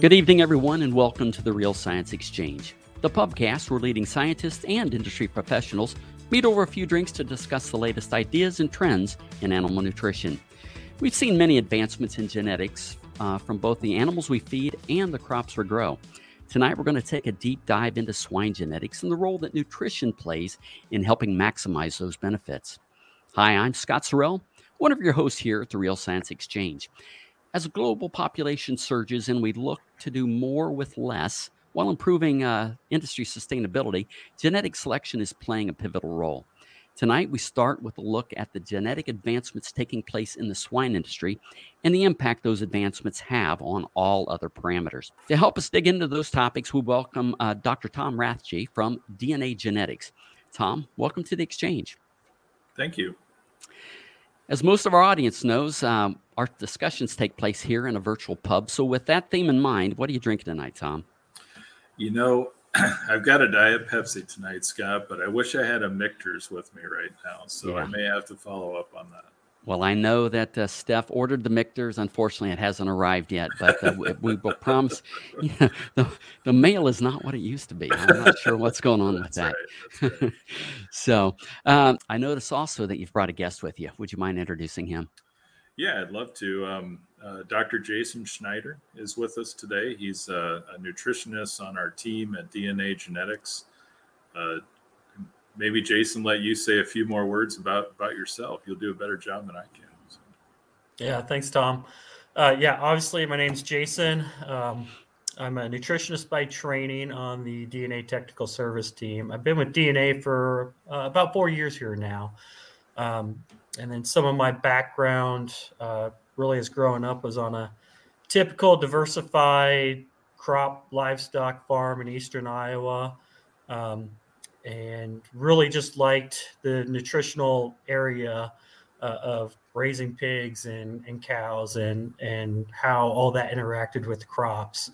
Good evening, everyone, and welcome to the Real Science Exchange, the pubcast where leading scientists and industry professionals meet over a few drinks to discuss the latest ideas and trends in animal nutrition. We've seen many advancements in genetics uh, from both the animals we feed and the crops we grow. Tonight, we're going to take a deep dive into swine genetics and the role that nutrition plays in helping maximize those benefits. Hi, I'm Scott Sorrell, one of your hosts here at the Real Science Exchange. As global population surges and we look to do more with less while improving uh, industry sustainability, genetic selection is playing a pivotal role. Tonight, we start with a look at the genetic advancements taking place in the swine industry and the impact those advancements have on all other parameters. To help us dig into those topics, we welcome uh, Dr. Tom Rathje from DNA Genetics. Tom, welcome to the exchange. Thank you. As most of our audience knows, um, our discussions take place here in a virtual pub. So, with that theme in mind, what are you drinking tonight, Tom? You know, I've got a Diet Pepsi tonight, Scott, but I wish I had a Michter's with me right now. So yeah. I may have to follow up on that. Well, I know that uh, Steph ordered the Michter's. Unfortunately, it hasn't arrived yet, but uh, we, will promise. You know, the, the mail is not what it used to be. I'm not sure what's going on with that. Right, right. so, um, I notice also that you've brought a guest with you. Would you mind introducing him? Yeah, I'd love to. Um, uh, Dr. Jason Schneider is with us today. He's a, a nutritionist on our team at DNA Genetics. Maybe Jason let you say a few more words about about yourself. You'll do a better job than I can. So. Yeah, thanks, Tom. Uh, yeah, obviously, my name's Jason. Um, I'm a nutritionist by training on the DNA Technical Service team. I've been with DNA for uh, about four years here now. Um, and then some of my background uh, really as growing up was on a typical diversified crop livestock farm in eastern Iowa. Um, and really just liked the nutritional area uh, of raising pigs and, and cows and and how all that interacted with crops.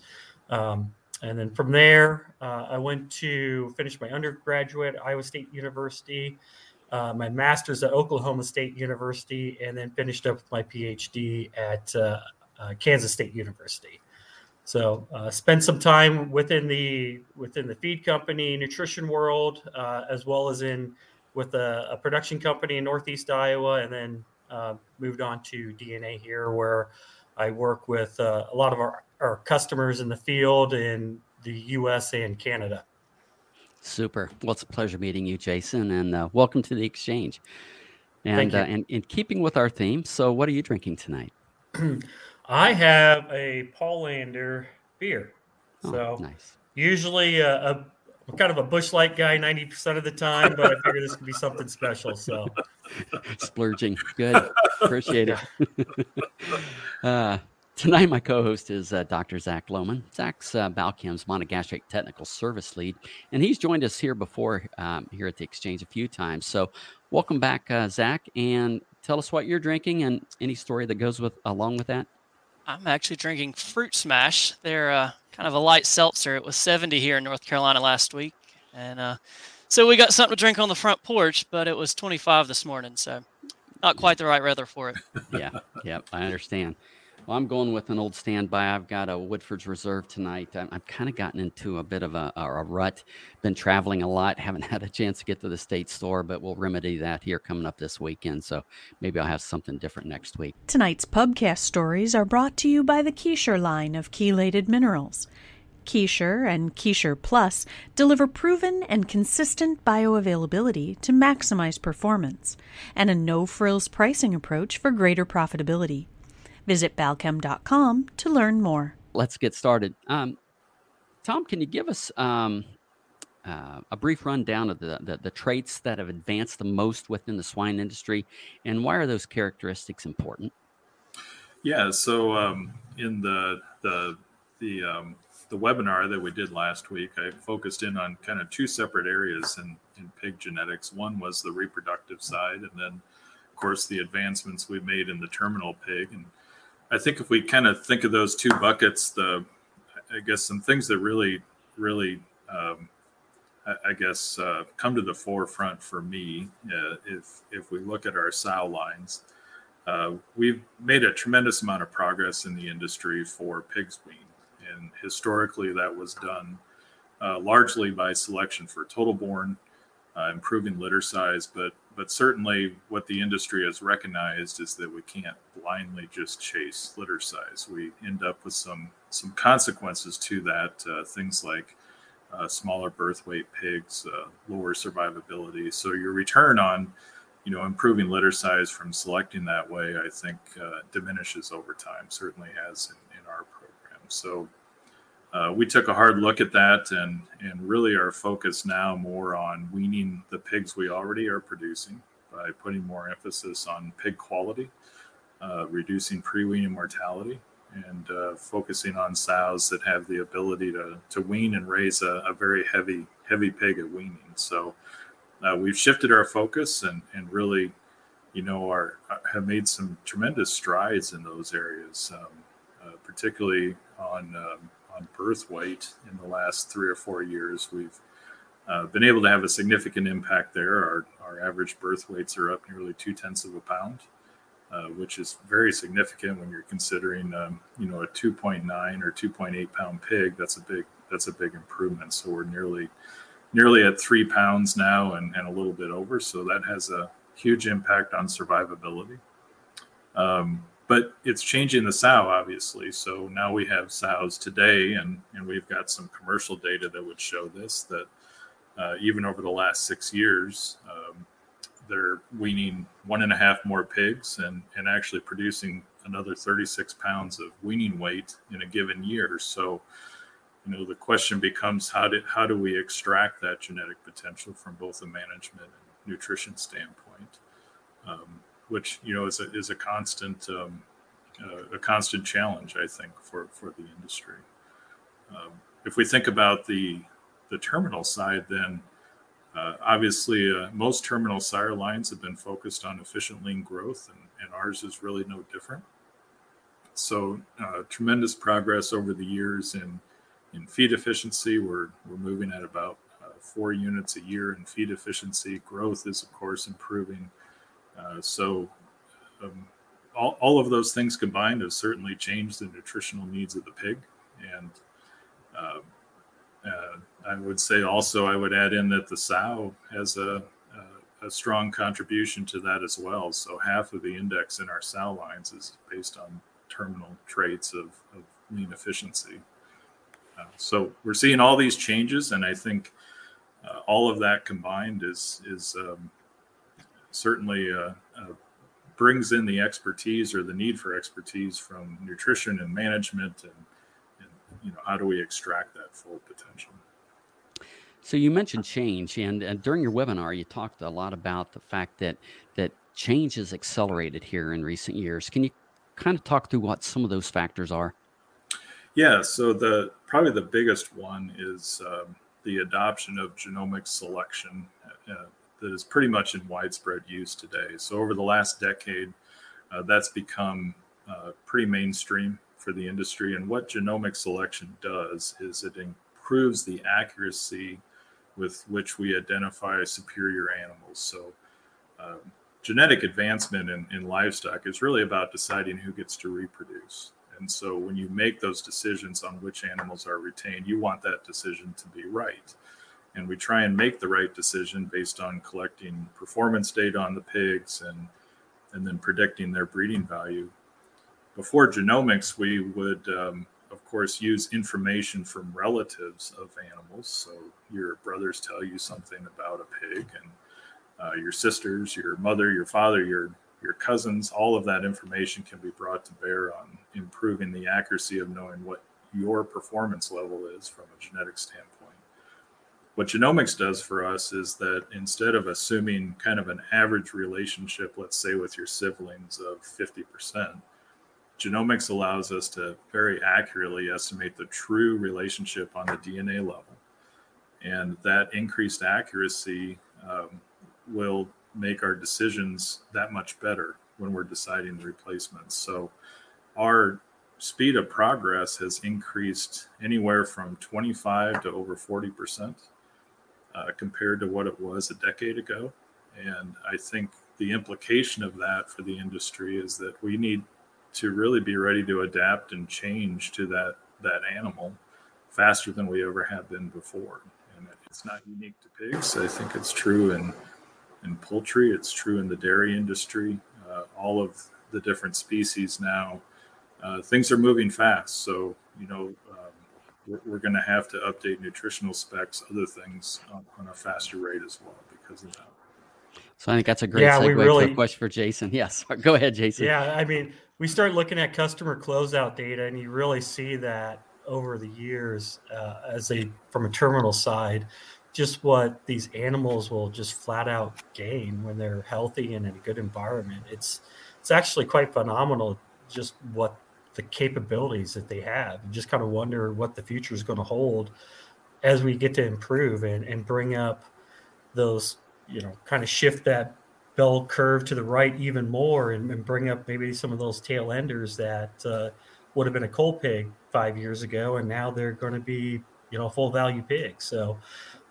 Um, and then from there, uh, I went to finish my undergraduate at Iowa State University, uh, my master's at Oklahoma State University, and then finished up with my PhD at uh, uh, Kansas State University. So uh, spend some time within the within the feed company nutrition world, uh, as well as in with a, a, production company in Northeast Iowa, and then uh, moved on to DNA here, where I work with uh, a lot of our, our customers in the field in the U.S. and Canada. Super. Well, it's a pleasure meeting you, Jason, and uh, welcome to the exchange. And, uh, and in keeping with our theme, so what are you drinking tonight? I have a Paulaner beer. Oh, so nice. Usually a, a I'm kind of a Busch Light guy 90% of the time, but I figure this could be something special. So splurging. Good. Appreciate it. uh, tonight, my co host is uh, Dr. Zach Lohman. Zach's uh, Balchem's monogastric technical service lead, and he's joined us here before um, here at the exchange a few times. So, welcome back, uh, Zach, and tell us what you're drinking and any story that goes with along with that. I'm actually drinking Fruit Smash. They're uh, kind of a light seltzer. It was 70 here in North Carolina last week, and uh, so we got something to drink on the front porch. But it was 25 this morning, so not quite the right weather for it. yeah, yeah, I understand. Well, I'm going with an old standby. I've got a Woodford's Reserve tonight. i have kind of gotten into a bit of a, a, rut. Been traveling a lot. Haven't had a chance to get to the state store, but we'll remedy that here coming up this weekend. So maybe I'll have something different next week. Tonight's pubcast stories are brought to you by the KeyShure line of chelated minerals. KeyShure and KeyShure Plus deliver proven and consistent bioavailability to maximize performance, and a no frills pricing approach for greater profitability. Visit balchem.com to learn more. Let's get started. Um, Tom, can you give us um, uh, a brief rundown of the, the, the traits that have advanced the most within the swine industry, and why are those characteristics important? Yeah, so um, in the the the um, the webinar that we did last week, I focused in on kind of two separate areas in, in pig genetics. One was the reproductive side, and then, of course, the advancements we made in the terminal pig. And I think if we kind of think of those two buckets, the I guess some things that really, really, um, I, I, guess, uh, come to the forefront for me, uh, if if we look at our sow lines, uh, we've made a tremendous amount of progress in the industry for pig's wean, and historically that was done uh, largely by selection for total born, uh, improving litter size. But but certainly what the industry has recognized is that we can't blindly just chase litter size. We end up with some some consequences to that. Uh, things like uh, smaller birth weight pigs, uh, lower survivability. So your return on you know improving litter size from selecting that way, I think uh, diminishes over time. Certainly has in, in our program. So uh, we took a hard look at that and and really are focused now more on weaning the pigs we already are producing by putting more emphasis on pig quality, uh, reducing pre-weaning mortality, and uh, focusing on sows that have the ability to to wean and raise a, a very heavy heavy pig at weaning. So uh, we've shifted our focus and and really, you know, are have made some tremendous strides in those areas, um, uh, particularly on um, on birth weight in the last three or four years. We've uh, been able to have a significant impact there. Our, our average birth weights are up nearly two tenths of a pound, uh, which is very significant when you're considering, um, you know, a 2.9 or 2.8 pound pig. That's a big that's a big improvement. So we're nearly nearly at three pounds now and, and a little bit over. So that has a huge impact on survivability. Um, but it's changing the sow obviously. So now we have sows today and and we've got some commercial data that would show this that uh, even over the last six years um, they're weaning one and a half more pigs and and actually producing another 36 pounds of weaning weight in a given year. So you know the question becomes how did how do we extract that genetic potential from both a management and nutrition standpoint? Um, which you know is a is a constant um, uh, a constant challenge, I think, for for the industry. Um, if we think about the the terminal side, then uh, obviously uh, most terminal sire lines have been focused on efficient lean growth, and, and ours is really no different. So uh, tremendous progress over the years in in feed efficiency. We're we're moving at about uh, four units a year in feed efficiency. Growth is of course improving. Uh, so, um, all, all of those things combined have certainly changed the nutritional needs of the pig. And uh, uh, I would say also, I would add in that the sow has a, a, a, strong contribution to that as well. So, half of the index in our sow lines is based on terminal traits of, of lean efficiency. Uh, so, we're seeing all these changes, and I think uh, all of that combined is is um, certainly uh, uh, brings in the expertise or the need for expertise from nutrition and management and, and you know how do we extract that full potential? So you mentioned change and, and during your webinar you talked a lot about the fact that that change has accelerated here in recent years. Can you kind of talk through what some of those factors are? Yeah so the probably the biggest one is um, the adoption of genomic selection uh, that is pretty much in widespread use today. So over the last decade, uh, that's become uh, pretty mainstream for the industry. And what genomic selection does is it improves the accuracy with which we identify superior animals. So um, genetic advancement in, in livestock is really about deciding who gets to reproduce. And so when you make those decisions on which animals are retained, you want that decision to be right and we try and make the right decision based on collecting performance data on the pigs and and then predicting their breeding value. Before genomics, we would, um, of course, use information from relatives of animals. So your brothers tell you something about a pig, and uh, your sisters, your mother, your father, your your cousins, all of that information can be brought to bear on improving the accuracy of knowing what your performance level is from a genetic standpoint. What genomics does for us is that instead of assuming kind of an average relationship, let's say with your siblings of 50%, genomics allows us to very accurately estimate the true relationship on the DNA level. And that increased accuracy um, will make our decisions that much better when we're deciding the replacements. So our speed of progress has increased anywhere from 25 to over 40 percent uh, compared to what it was a decade ago. And I think the implication of that for the industry is that we need to really be ready to adapt and change to that that animal faster than we ever have been before. And it's not unique to pigs. I think it's true in in poultry. It's true in the dairy industry. Uh, all of the different species now, uh, things are moving fast. So you know, we're, we're going to have to update nutritional specs, other things on, on, a faster rate as well because of that. So I think that's a great yeah, segue really, to a question for Jason. Yes, go ahead, Jason. Yeah, I mean, we start looking at customer closeout data, and you really see that over the years uh, as they from a terminal side just what these animals will just flat out gain when they're healthy and in a good environment it's it's actually quite phenomenal just what the capabilities that they have you just kind of wonder what the future is going to hold as we get to improve and, and bring up those you know kind of shift that bell curve to the right even more and, and bring up maybe some of those tail enders that uh, would have been a cull pig five years ago, and now they're going to be you know full value pigs. So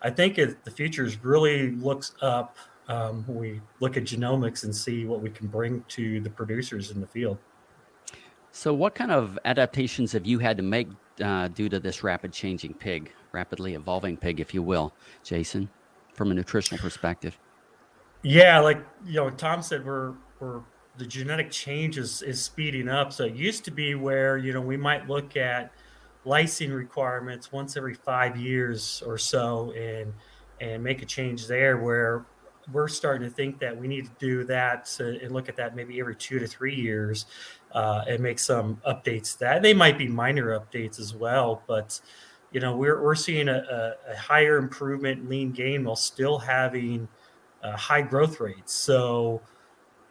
I think it, the future really looks up um, we look at genomics and see what we can bring to the producers in the field. So, what kind of adaptations have you had to make uh, due to this rapid changing pig, rapidly evolving pig, if you will, Jason, from a nutritional perspective? Yeah, like you know, Tom said, we're we're the genetic change is, is speeding up. So it used to be where, you know, we might look at lysine requirements once every five years or so and and make a change there where we're starting to think that we need to do that and look at that maybe every two to three years uh, and make some updates that they might be minor updates as well but you know we're, we're seeing a, a, higher improvement lean gain while still having uh, high growth rates so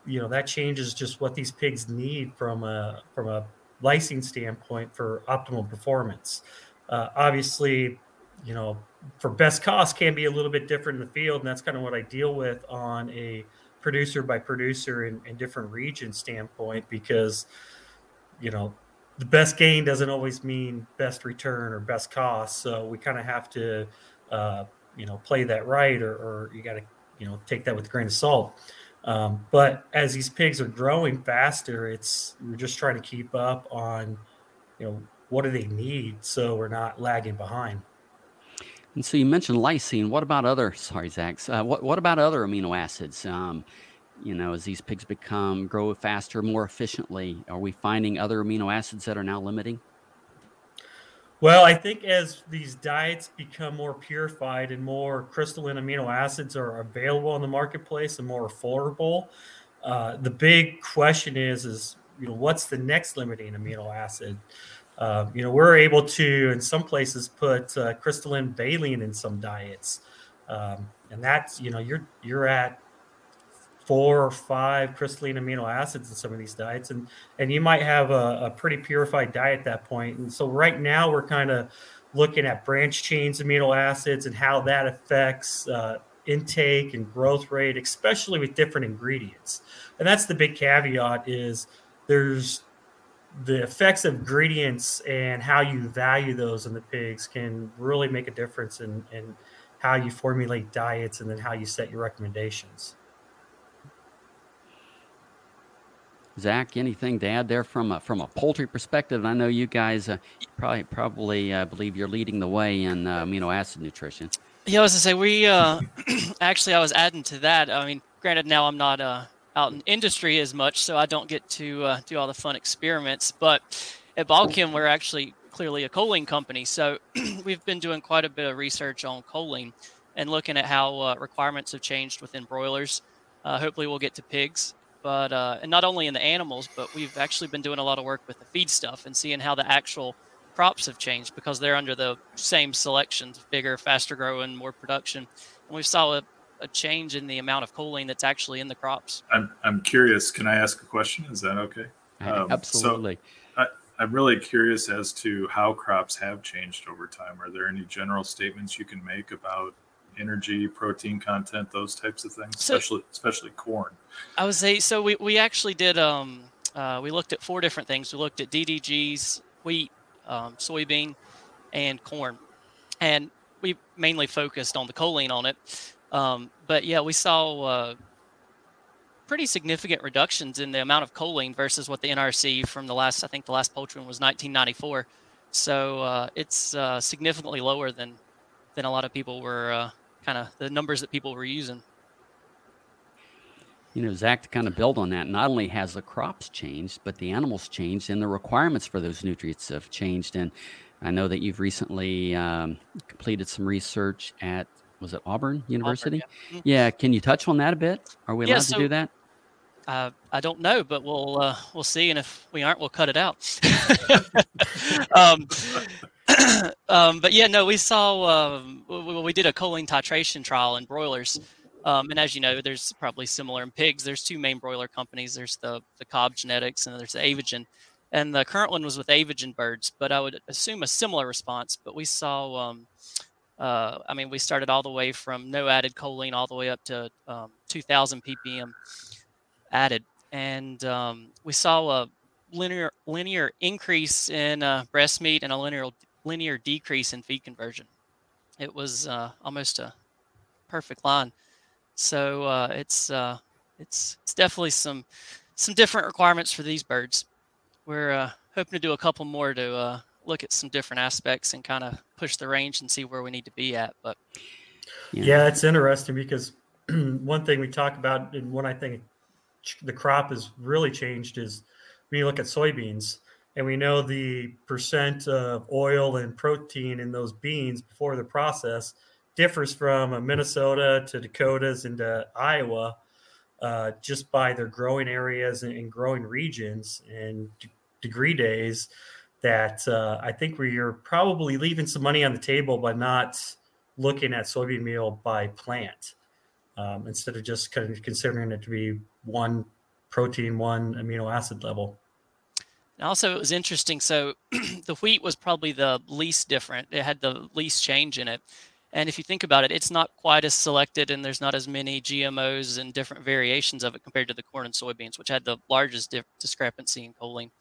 you know that changes just what these pigs need from a from a lysine standpoint for optimal performance. Uh, obviously, you know, for best cost can be a little bit different in the field, and that's kind of what I deal with on a producer by producer in different region standpoint because you know the best gain doesn't always mean best return or best cost. So we kind of have to, uh, you know, play that right, or, or you got to, you know, take that with a grain of salt. Um, but as these pigs are growing faster, it's we're just trying to keep up on, you know, what do they need so we're not lagging behind. And so you mentioned lysine. What about other? Sorry, Zach. Uh, what what about other amino acids? Um, you know, as these pigs become grow faster, more efficiently, are we finding other amino acids that are now limiting? Well, I think as these diets become more purified and more crystalline amino acids are available in the marketplace and more affordable, uh, the big question is, is you know, what's the next limiting amino acid? Uh, you know, we're able to, in some places, put uh, crystalline valine in some diets, um, and that's you know, you're you're at four or five crystalline amino acids in some of these diets. And and you might have a, a pretty purified diet at that point. point and so right now we're kind of looking at branch chains amino acids and how that affects uh, intake and growth rate especially with different ingredients. And that's the big caveat is there's the effects of ingredients and how you value those in the pigs can really make a difference in, in how you formulate diets and then how you set your recommendations Zach, anything to add there from a, from a poultry perspective? I know you guys uh, probably probably uh, believe you're leading the way in uh, amino acid nutrition. Yeah, I was to say we uh, actually I was adding to that. I mean, granted, now I'm not uh, out in industry as much, so I don't get to uh, do all the fun experiments. But at Balchem, we're actually clearly a choline company, so we've been doing quite a bit of research on choline and looking at how requirements have changed within broilers. hopefully, we'll get to pigs but uh, and not only in the animals, but we've actually been doing a lot of work with the feed stuff and seeing how the actual crops have changed because they're under the same selections, bigger, faster growing, more production. And we saw a, a change in the amount of choline that's actually in the crops. I'm, I'm curious. Can I ask a question? Is that okay? Um, Absolutely. So I, I'm really curious as to how crops have changed over time. Are there any general statements you can make about energy, protein content, those types of things, so, especially especially corn. I would say so. We we actually did. Um, uh, we looked at four different things. We looked at DDGs, wheat, um, soybean, and corn, and we mainly focused on the choline on it. Um, but yeah, we saw uh, pretty significant reductions in the amount of choline versus what the NRC from the last, I think the last poultry one was 1994 So uh, it's uh, significantly lower than than a lot of people were uh, kind of the numbers that people were using. You know, Zach, to kind of build on that, not only has the crops changed, but the animals changed and the requirements for those nutrients have changed. And I know that you've recently um, completed some research at, was it Auburn University? Auburn, yeah. Mhm. yeah. Can you touch on that a bit? Are we allowed Yeah, to do that? Uh, I don't know, but we'll uh, we'll see, and if we aren't, we'll cut it out. um, um, but yeah, no, we saw um, we, we did a choline titration trial in broilers, um, and as you know, there's probably similar in pigs. There's two main broiler companies. There's the the Cobb Genetics, and there's the Aviagen. And the current one was with Aviagen birds, but I would assume a similar response. But we saw, um, uh, I mean, we started all the way from no added choline all the way up to um, 2,000 ppm added, and um, we saw a linear linear increase in uh, breast meat and a linear linear decrease in feed conversion. It was uh, almost a perfect line. So uh, it's uh, it's it's definitely some some different requirements for these birds. We're uh, hoping to do a couple more to look at some different aspects and kind of push the range and see where we need to be at. But Yeah, it's interesting because one thing we talk about, and one I think the crop has really changed is when you look at soybeans, and we know the percent of oil and protein in those beans before the process differs from Minnesota to Dakotas into Iowa uh, just by their growing areas and, and growing regions and d- degree days. That uh, I think we are probably leaving some money on the table by not looking at soybean meal by plant um, instead of just kind of considering it to be one protein, one amino acid level. And also, it was interesting. So, the wheat was probably the least different. It had the least change in it. And if you think about it, it's not quite as selected, and there's not as many GMOs and different variations of it compared to the corn and soybeans, which had the largest dif- discrepancy in choline.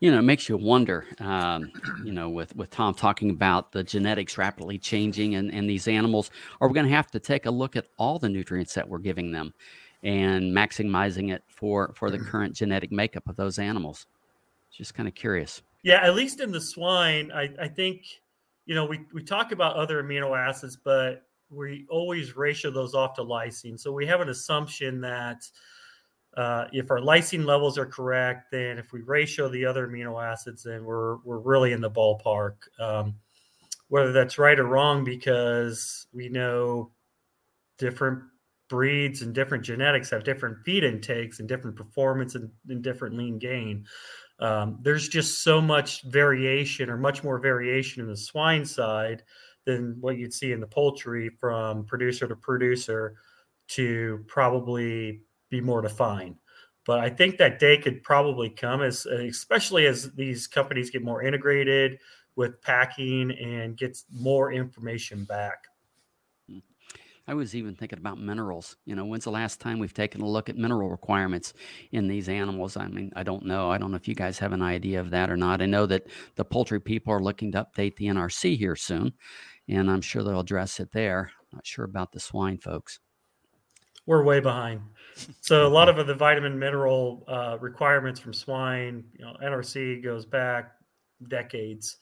You know, it makes you wonder, um, you know, with, with Tom talking about the genetics rapidly changing and, and these animals, are we going to have to take a look at all the nutrients that we're giving them and maximizing it for, for the current genetic makeup of those animals? Just kind of curious. Yeah, at least in the swine, I, I think, you know, we, we talk about other amino acids, but we always ratio those off to lysine. So we have an assumption that uh, if our lysine levels are correct, then if we ratio the other amino acids, then we're we're really in the ballpark. Um, whether that's right or wrong, because we know different breeds and different genetics have different feed intakes and different performance and, and different lean gain. Um, there's just so much variation, or much more variation in the swine side than what you'd see in the poultry from producer to producer to probably be more defined. But I think that day could probably come as, uh, especially as these companies get more integrated with packing and gets more information back. I was even thinking about minerals. You know, when's the last time we've taken a look at mineral requirements in these animals? I mean, I don't know. I don't know if you guys have an idea of that or not. I know that the poultry people are looking to update the NRC here soon, and I'm sure they'll address it there. Not sure about the swine folks. We're way behind. So a lot of the vitamin mineral uh, requirements from swine, you know, NRC goes back decades.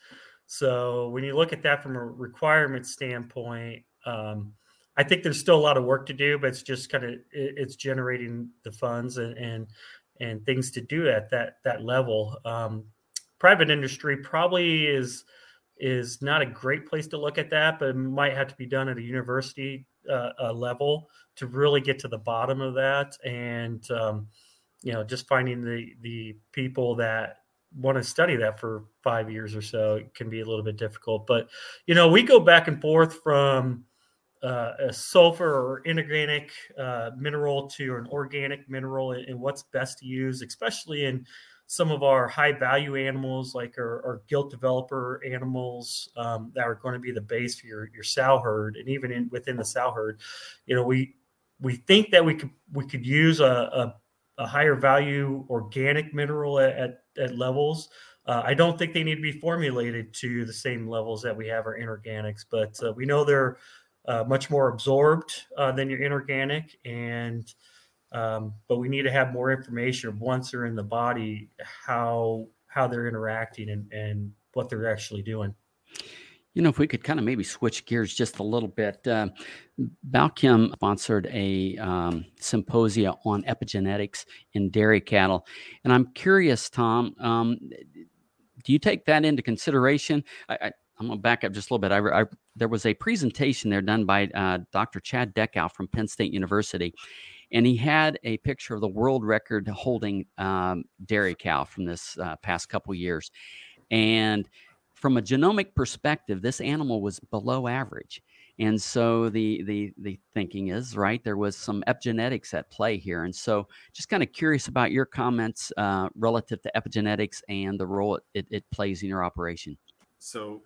So when you look at that from a requirement standpoint, um, I think there's still a lot of work to do, but it's just kind of it, it's generating the funds and, and and things to do at that that level. Um, private industry probably is is not a great place to look at that, but it might have to be done at a university uh, level to really get to the bottom of that. And um, you know, just finding the the people that want to study that for five years or so it can be a little bit difficult. But you know, we go back and forth from uh, a sulfur or inorganic uh, mineral to an organic mineral and, and what's best to use, especially in some of our high value animals like our, our gilt developer animals um, that are going to be the base for your, your sow herd and even in, within the sow herd you know we we think that we could we could use a, a, a higher value organic mineral at, at, at levels. Uh, i don't think they need to be formulated to the same levels that we have our inorganics but uh, we know they're uh, much more absorbed uh, than your inorganic and um, but we need to have more information once they're in the body how how they're interacting and, and what they're actually doing. You know, if we could kind of maybe switch gears just a little bit, uh, Balchem sponsored a um, symposia on epigenetics in dairy cattle, and I'm curious, Tom, um, do you take that into consideration? I, am going to back up just a little bit. I, I, there was a presentation there done by uh, Dr. Chad Dechow from Penn State University, and he had a picture of the world record holding um, dairy cow from this uh, past couple years, and from a genomic perspective, this animal was below average. And so the the the thinking is right. There was some epigenetics at play here, and so just kind of curious about your comments uh, relative to epigenetics and the role it, it, plays in your operation. So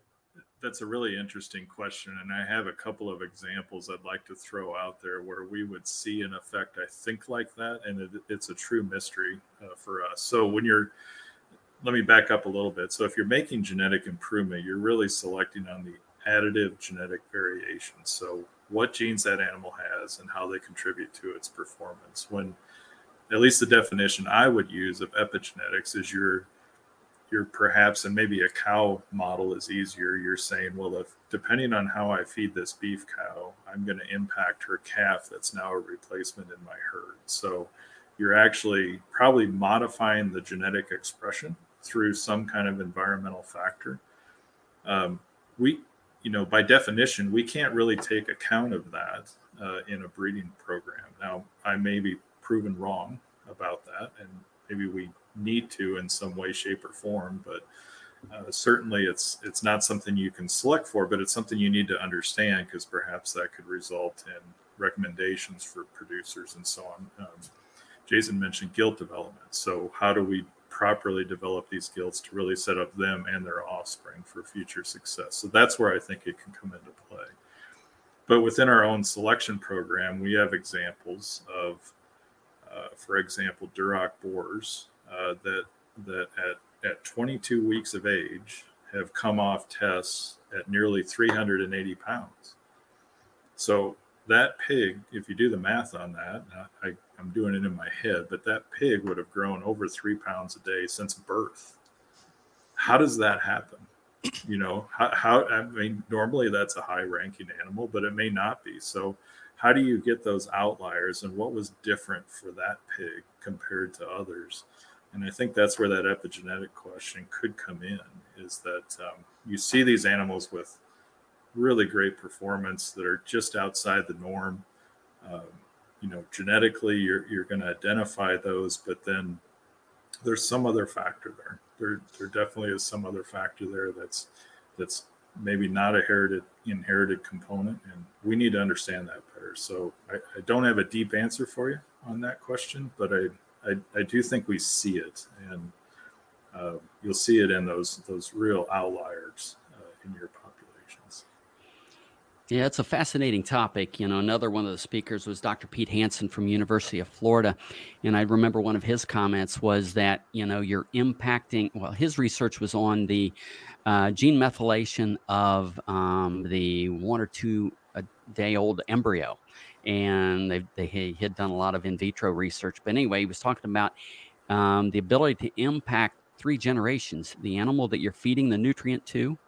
that's a really interesting question, and I have a couple of examples I'd like to throw out there where we would see an effect. I think like that, and it, it's a true mystery uh, for us. So when you're let me back up a little bit. So if you're making genetic improvement, you're really selecting on the additive genetic variation. So what genes that animal has and how they contribute to its performance. When at least the definition I would use of epigenetics is you're you're perhaps and maybe a cow model is easier. You're saying, well, if depending on how I feed this beef cow, I'm going to impact her calf that's now a replacement in my herd. So you're actually probably modifying the genetic expression through some kind of environmental factor. Um, we, you know, by definition, we can't really take account of that uh, in a breeding program. Now, I may be proven wrong about that, and maybe we need to in some way, shape, or form, but uh, certainly it's it's not something you can select for, but it's something you need to understand because perhaps that could result in recommendations for producers and so on. Um, Jason mentioned gilt development. So how do we properly develop these gilts to really set up them and their offspring for future success. So that's where I think it can come into play. But within our own selection program, we have examples of, uh, for example, Duroc boars uh, that that at at 22 weeks of age have come off tests at nearly 380 pounds. So that pig, if you do the math on that, I, I'm doing it in my head, but that pig would have grown over three pounds a day since birth. How does that happen? You know, how, how I mean, normally that's a high ranking animal, but it may not be. So, how do you get those outliers and what was different for that pig compared to others? And I think that's where that epigenetic question could come in is that um, you see these animals with really great performance that are just outside the norm. Um, you know genetically you're you're going to identify those but then there's some other factor there there there definitely is some other factor there that's that's maybe not a herited inherited component and we need to understand that better so I, I don't have a deep answer for you on that question but i i, I do think we see it and uh, you'll see it in those those real outliers uh, in your populations. yeah, it's a fascinating topic. You know, another one of the speakers was Dr. Pete Hansen from University of Florida, and I remember one of his comments was that you know you're impacting. Well, his research was on the uh, gene methylation of um, the one or two a day old embryo, and they, they had done a lot of in vitro research. But anyway, he was talking about um, the ability to impact three generations: the animal that you're feeding the nutrient to,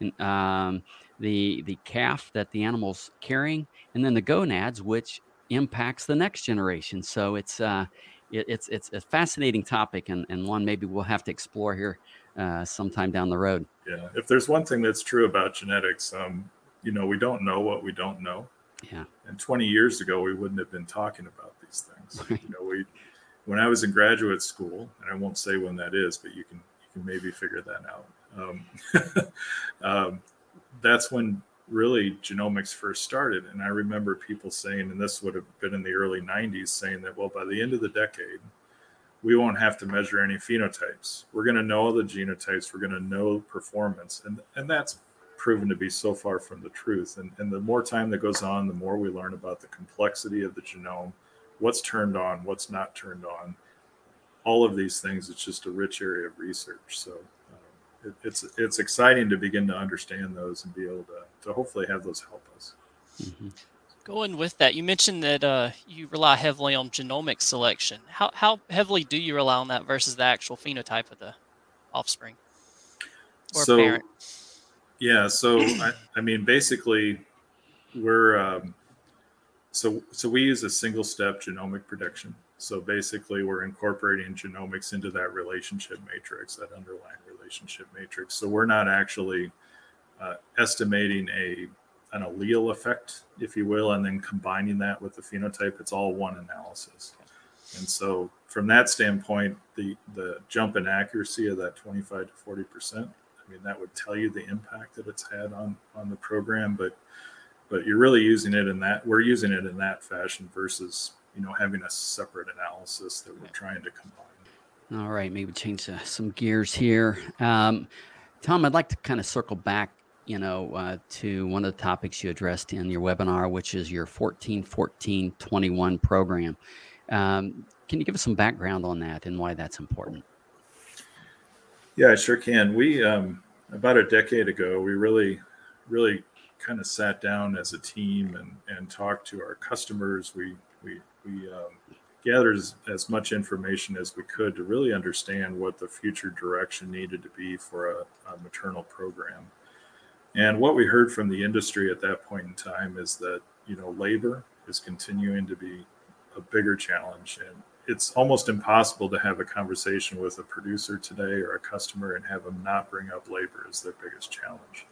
and um, the the calf that the animal's carrying, and then the gonads, which impacts the next generation. So it's uh, it, it's it's a fascinating topic and, and one maybe we'll have to explore here uh, sometime down the road. Yeah, if there's one thing that's true about genetics, um, you know, we don't know what we don't know. Yeah. And 20 years ago, we wouldn't have been talking about these things. you know, we when I was in graduate school, and I won't say when that is, but you can you can maybe figure that out. Um, um, that's when really genomics first started. And I remember people saying, and this would have been in the early 90s, saying that, well, by the end of the decade, we won't have to measure any phenotypes. We're going to know all the genotypes, we're going to know performance. And, and that's proven to be so far from the truth. And, and the more time that goes on, the more we learn about the complexity of the genome, what's turned on, what's not turned on. All of these things, it's just a rich area of research. So it, it's it's exciting to begin to understand those and be able to to hopefully have those help us. Mm-hmm. Going with that, you mentioned that uh, you rely heavily on genomic selection. How how heavily do you rely on that versus the actual phenotype of the offspring? or so, parent? Yeah, so I, I mean, basically, we're um, so so we use a single step genomic prediction. So basically, we're incorporating genomics into that relationship matrix, that underlying relationship matrix. So we're not actually uh, estimating a an allele effect, if you will, and then combining that with the phenotype. It's all one analysis. And so, from that standpoint, the the jump in accuracy of that 25 to 40 percent, I mean, that would tell you the impact that it's had on on the program. But but you're really using it in that we're using it in that fashion versus you know having a separate analysis that we're trying to combine. All right, maybe change uh, some gears here. Um, Tom, I'd like to kind of circle back you know, uh, to one of the topics you addressed in your webinar, which is your 14 14 21 program. Um, can you give us some background on that and why that's important? Yeah, I sure can. We, um, about a decade ago, we really, really kind of sat down as a team and, and talked to our customers. We, we, we um, gathered as, as much information as we could to really understand what the future direction needed to be for a, a maternal program. And what we heard from the industry at that point in time is that, you know, labor is continuing to be a bigger challenge. And it's almost impossible to have a conversation with a producer today or a customer and have them not bring up labor as their biggest challenge.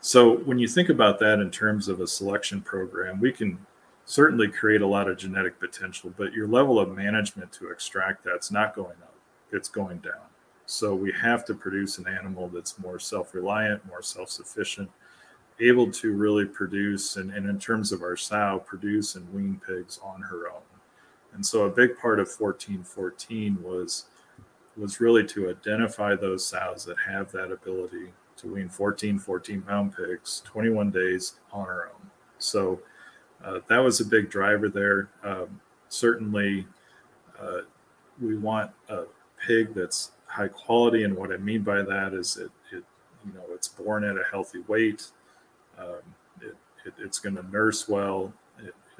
So when you think about that in terms of a selection program, we can certainly create a lot of genetic potential, but your level of management to extract that's not going up, it's going down. So we have to produce an animal that's more self-reliant, more self-sufficient, able to really produce and, and in terms of our sow, produce and wean pigs on her own. And so a big part of 1414 was was really to identify those sows that have that ability to wean 14 14 pound pigs 21 days on her own. So uh, that was a big driver there. Um, certainly, uh, we want a pig that's high quality, and what I mean by that is it, it you know, it's born at a healthy weight. Um, it, it, it's going to nurse well.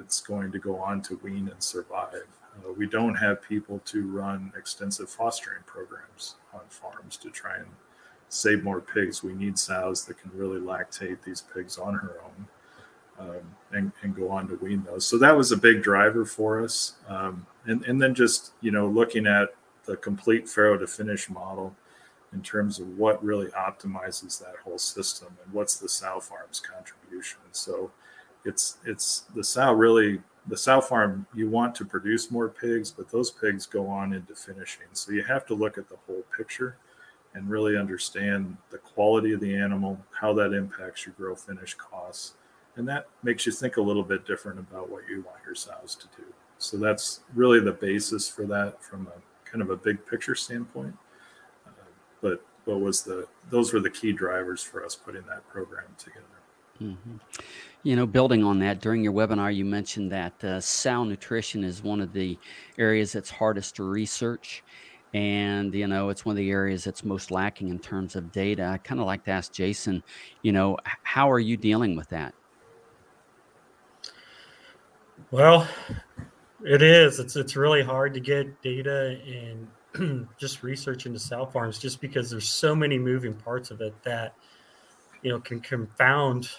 It's going to go on to wean and survive. Uh, we don't have people to run extensive fostering programs on farms to try and save more pigs. We need sows that can really lactate these pigs on her own. Um, and, and, go on to wean those. So that was a big driver for us. Um, and, and then just, you know, looking at the complete farrow to finish model in terms of what really optimizes that whole system and what's the sow farm's contribution. So it's it's the sow really the sow farm you want to produce more pigs, but those pigs go on into finishing. So you have to look at the whole picture and really understand the quality of the animal, how that impacts your grow finish costs. And that makes you think a little bit different about what you want your sows to do. So that's really the basis for that from a kind of a big picture standpoint. Uh, but what was the those were the key drivers for us putting that program together. Mm-hmm. You know, building on that, during your webinar, you mentioned that uh, sow nutrition is one of the areas that's hardest to research. And, you know, it's one of the areas that's most lacking in terms of data. I kind of like to ask Jason, you know, how are you dealing with that? Well, it is. It's it's really hard to get data and just research into sow farms just because there's so many moving parts of it that you know can confound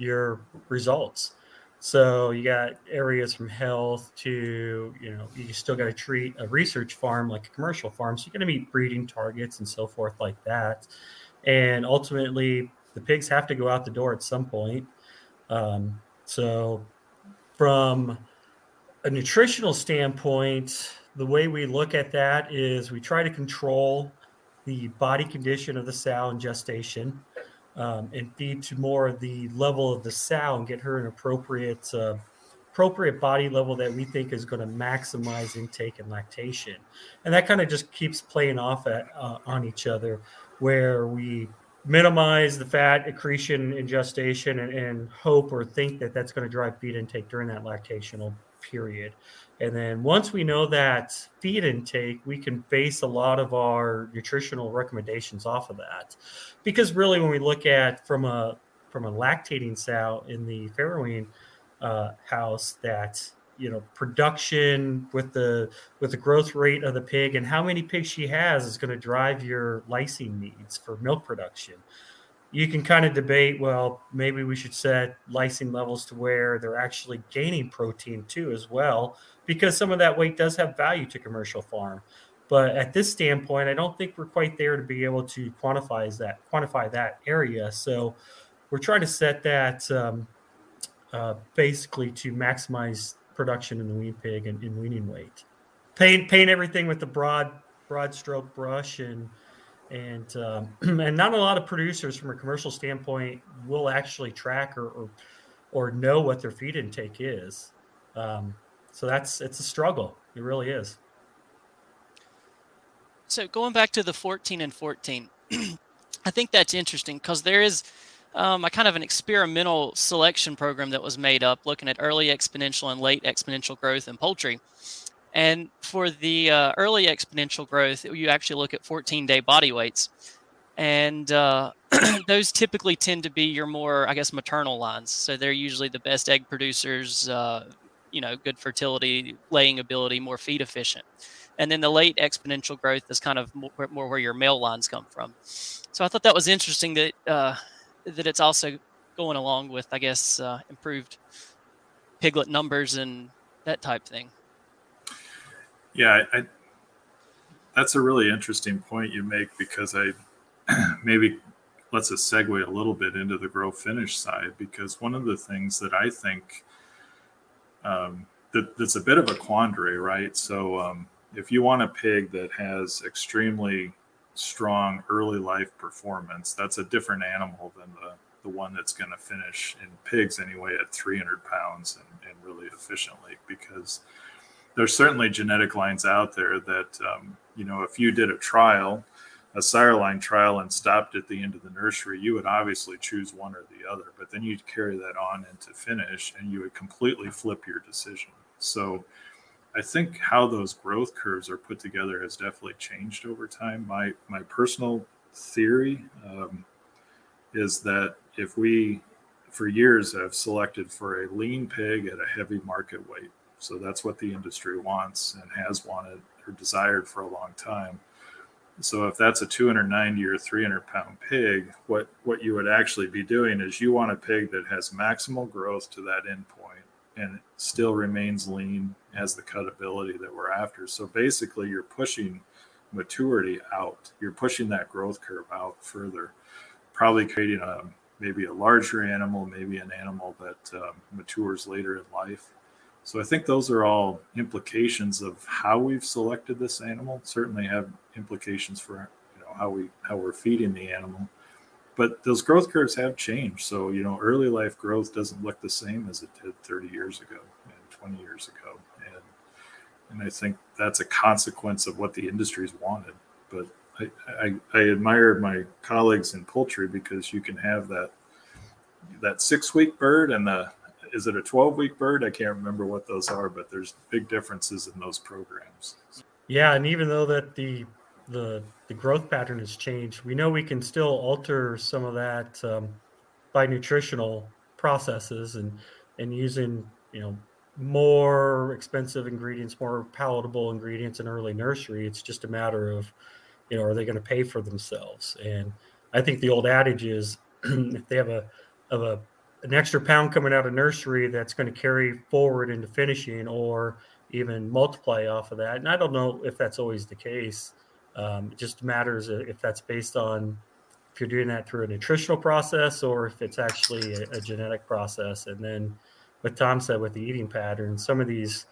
your results. So you got areas from health to you know you still got to treat a research farm like a commercial farm. So you're going to meet breeding targets and so forth like that, and ultimately the pigs have to go out the door at some point. Um, so from a nutritional standpoint, the way we look at that is we try to control the body condition of the sow in gestation um, and feed to more of the level of the sow and get her an appropriate uh, appropriate body level that we think is going to maximize intake and lactation and that kind of just keeps playing off at, uh, on each other where we minimize the fat accretion in gestation and, and hope or think that that's going to drive feed intake during that lactational period. And then once we know that feed intake, we can base a lot of our nutritional recommendations off of that. Because really, when we look at from a from a lactating sow in the farrowing uh, house, that you know production with the with the growth rate of the pig and how many pigs she has is going to drive your lysine needs for milk production you can kind of debate well maybe we should set lysine levels to where they're actually gaining protein too as well because some of that weight does have value to commercial farm. But at this standpoint i don't think we're quite there to be able to quantify that quantify that area. So we're trying to set that um, uh, basically to maximize production in the wean pig and in weaning weight. Paint paint everything with the broad broad stroke brush and and um, and not a lot of producers from a commercial standpoint will actually track or or, or know what their feed intake is. Um, so that's it's a struggle. It really is. So going back to the 14 and 14, I think that's interesting because there is um, a kind of an experimental selection program that was made up looking at early exponential and late exponential growth in poultry. And for the uh, early exponential growth, you actually look at 14 day body weights. And uh, those typically tend to be your more, I guess, maternal lines. So they're usually the best egg producers, uh, you know, good fertility, laying ability, more feed efficient. And then the late exponential growth is kind of more, more where your male lines come from. So I thought that was interesting that uh, that it's also going along with, I guess, uh, improved piglet numbers and that type thing. Yeah, I, that's a really interesting point you make because I maybe let's us segue a little bit into the grow finish side because one of the things that I think um, that, that's a bit of a quandary, right? So um, if you want a pig that has extremely strong early life performance, that's a different animal than the the one that's going to finish in pigs anyway at 300 pounds and, and really efficiently because there's certainly genetic lines out there that um, you know if you did a trial a sire line trial and stopped at the end of the nursery you would obviously choose one or the other but then you'd carry that on into finish and you would completely flip your decision. So i think how those growth curves are put together has definitely changed over time. My my personal theory um, is that if we for years have selected for a lean pig at a heavy market weight so that's what the industry wants and has wanted or desired for a long time. So if that's a 290 or 300 pound pig, what what you would actually be doing is you want a pig that has maximal growth to that endpoint and still remains lean, has the cutability that we're after. So basically, you're pushing maturity out. You're pushing that growth curve out further, probably creating a maybe a larger animal, maybe an animal that um, matures later in life so I think those are all implications of how we've selected this animal. Certainly have implications for you know how we how we're feeding the animal. But those growth curves have changed. So you know early life growth doesn't look the same as it did 30 years ago and 20 years ago. And and I think that's a consequence of what the industry's wanted. But I, I, I admire my colleagues in poultry because you can have that that six week bird and the is it a 12 week bird? I can't remember what those are, but there's big differences in those programs. Yeah, and even though that the the the growth pattern has changed, we know we can still alter some of that um, by nutritional processes and and using you know more expensive ingredients, more palatable ingredients in early nursery. It's just a matter of you know are they going to pay for themselves? And I think the old adage is if they have a of a an extra pound coming out of nursery that's going to carry forward into finishing or even multiply off of that. And I don't know if that's always the case. Um, it just matters if that's based on if you're doing that through a nutritional process or if it's actually a, a genetic process. And then what Tom said with the eating patterns, some of these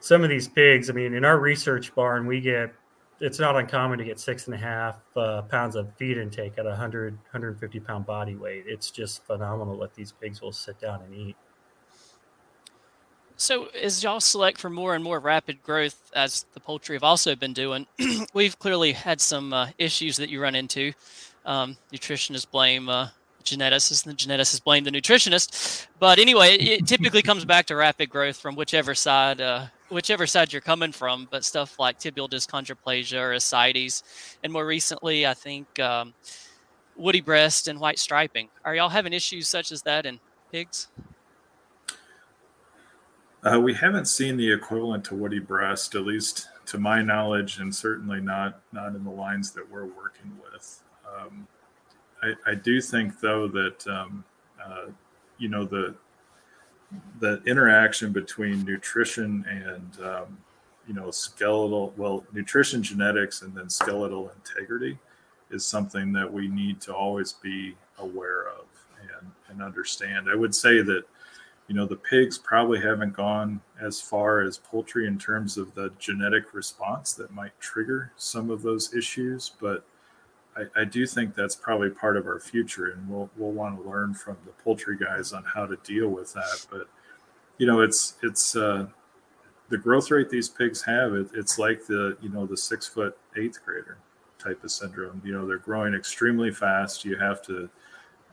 some of these pigs, I mean, in our research barn, we get it's not uncommon to get six and a half uh, pounds of feed intake at a 100 150 pound body weight. It's just phenomenal what these pigs will sit down and eat. So as y'all select for more and more rapid growth as the poultry have also been doing we've clearly had some uh, issues that you run into. Um, nutritionists blame uh, geneticists and the geneticists blame the nutritionist but anyway it typically comes back to rapid growth from whichever side uh, whichever side you're coming from, but stuff like tibial dyschondroplasia or ascites, and more recently, I think um, woody breast and white striping. Are y'all having issues such as that in pigs? Uh, we haven't seen the equivalent to woody breast, at least to my knowledge, and certainly not not in the lines that we're working with. Um, I, I, do think, though, that um, uh, you know the the interaction between nutrition and um, you know skeletal well nutrition genetics and then skeletal integrity is something that we need to always be aware of and, and understand. I would say that you know the pigs probably haven't gone as far as poultry in terms of the genetic response that might trigger some of those issues but I, I, do think that's probably part of our future, and we'll we'll want to learn from the poultry guys on how to deal with that. But you know, it's it's uh, the growth rate these pigs have. It, it's like the you know the six foot eighth grader type of syndrome. You know, they're growing extremely fast. You have to,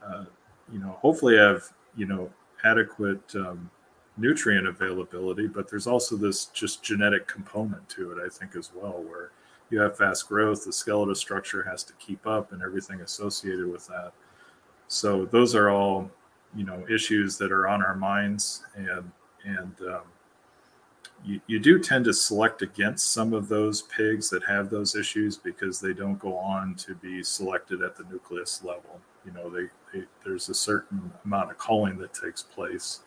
uh, you know, hopefully have you know adequate um, nutrient availability, but there's also this just genetic component to it. I think as well, where you have fast growth, the skeletal structure has to keep up, and everything associated with that. So those are all, you know, issues that are on our minds, and and um, you, you do tend to select against some of those pigs that have those issues because they don't go on to be selected at the nucleus level. You know, they, they there's a certain amount of culling that takes place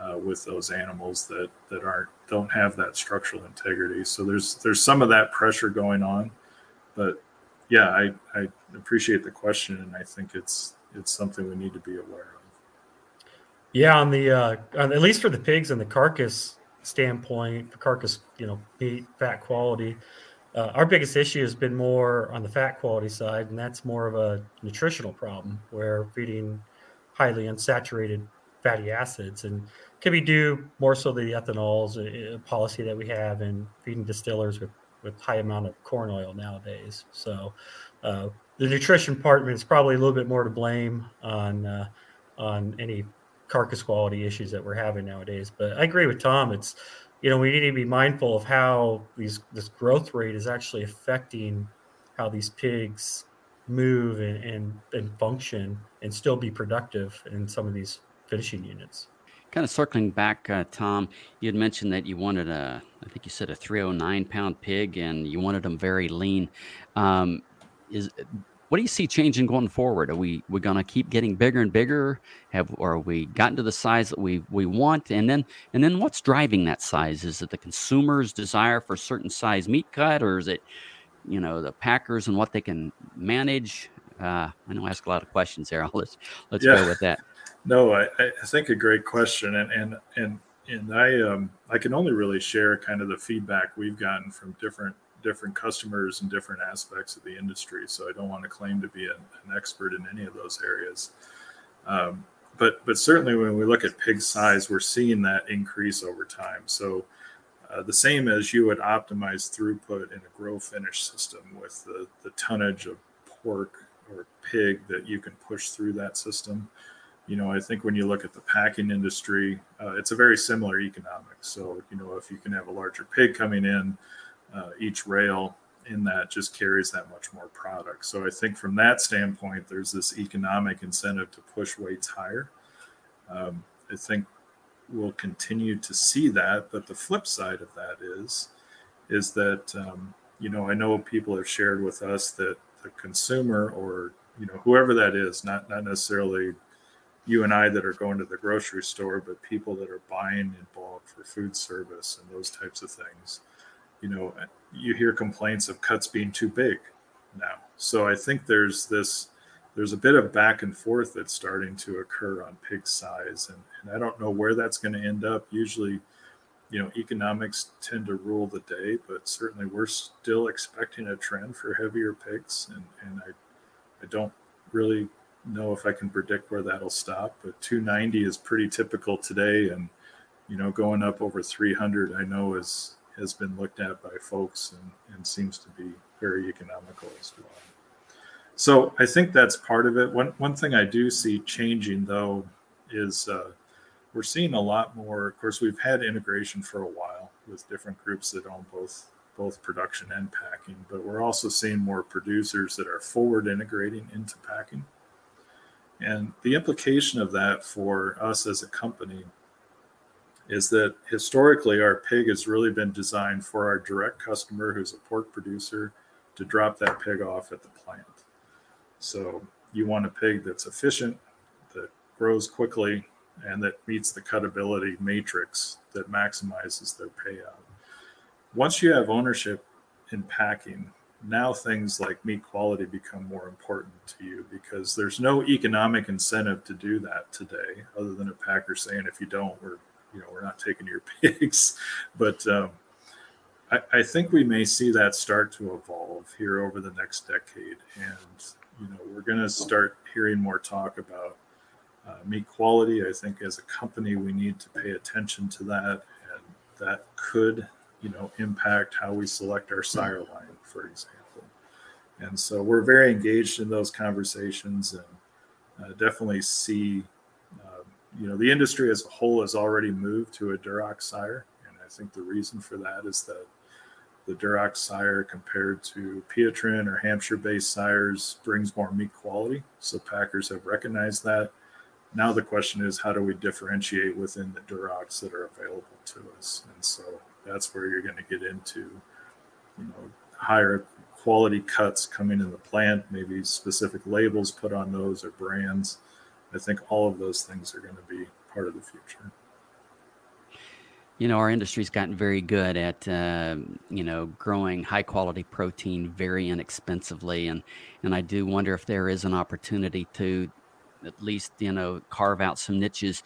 uh, with those animals that that aren't don't have that structural integrity. So there's there's some of that pressure going on, but yeah, I I appreciate the question, and I think it's it's something we need to be aware of. Yeah, on the uh, at least for the pigs and the carcass standpoint, the carcass you know meat fat quality. Uh, our biggest issue has been more on the fat quality side, and that's more of a nutritional problem where feeding highly unsaturated fatty acids and can be due more so to the ethanols policy that we have in feeding distillers with, with high amount of corn oil nowadays. So uh, the nutrition part is probably a little bit more to blame on uh, on any carcass quality issues that we're having nowadays. But I agree with Tom. It's you know we need to be mindful of how these this growth rate is actually affecting how these pigs move and, and, and function and still be productive in some of these finishing units. Kind of circling back, uh, Tom, you had mentioned that you wanted a, I think you said a 309 pound pig, and you wanted them very lean. Um, is what do you see changing going forward? Are we we gonna keep getting bigger and bigger? Have or are we gotten to the size that we we want? And then and then what's driving that size? Is it the consumer's desire for certain size meat cut, or is it you know the packers and what they can manage? Uh, I know I ask a lot of questions there. Let's let's yeah. go with that. No, I, I think a great question, and and and and I um I can only really share kind of the feedback we've gotten from different different customers and different aspects of the industry. So I don't want to claim to be an, an expert in any of those areas. Um, but but certainly when we look at pig size, we're seeing that increase over time. So uh, the same as you would optimize throughput in a grow finish system with the, the tonnage of pork or pig that you can push through that system you know, I think when you look at the packing industry, uh, it's a very similar economics. So, you know, if you can have a larger pig coming in, uh, each rail in that just carries that much more product. So I think from that standpoint, there's this economic incentive to push weights higher. Um, I think we'll continue to see that, but the flip side of that is, is that um, you know I know people have shared with us that the consumer or you know whoever that is, not not necessarily you and I that are going to the grocery store, but people that are buying in bulk for food service and those types of things. You know, you hear complaints of cuts being too big now. So I think there's this there's a bit of back and forth that's starting to occur on pig size and, and I don't know where that's going to end up. Usually, you know, economics tend to rule the day, but certainly we're still expecting a trend for heavier pigs and, and I I don't really know if I can predict where that'll stop, but 290 is pretty typical today, and you know, going up over 300, I know is has been looked at by folks and, and seems to be very economical as well. So I think that's part of it. One one thing I do see changing though is uh, we're seeing a lot more. Of course, we've had integration for a while with different groups that own both both production and packing, but we're also seeing more producers that are forward integrating into packing. And the implication of that for us as a company is that historically our pig has really been designed for our direct customer who's a pork producer to drop that pig off at the plant. So you want a pig that's efficient, that grows quickly, and that meets the cutability matrix that maximizes their payout. Once you have ownership in packing, now things like meat quality become more important to you because there's no economic incentive to do that today other than a packer saying if you don't we're you know we're not taking your pigs. But um, I, I, think we may see that start to evolve here over the next decade. And you know we're going to start hearing more talk about uh, meat quality. I think as a company we need to pay attention to that. And that could you know impact how we select our sire line for example. And so we're very engaged in those conversations and uh, definitely see uh, you know the industry as a whole has already moved to a duroc sire. And i think the reason for that is that the duroc sire compared to Pietrain or hampshire based sires brings more meat quality. So packers have recognized that. Now the question is how do we differentiate within the durocs that are available to us? And so that's where you're going to get into you know higher quality cuts coming in the plant, maybe specific labels put on those or brands. I think all of those things are going to be part of the future. You know, our industry's gotten very good at uh, you know growing high quality protein very inexpensively, and and I do wonder if there is an opportunity to at least you know carve out some niches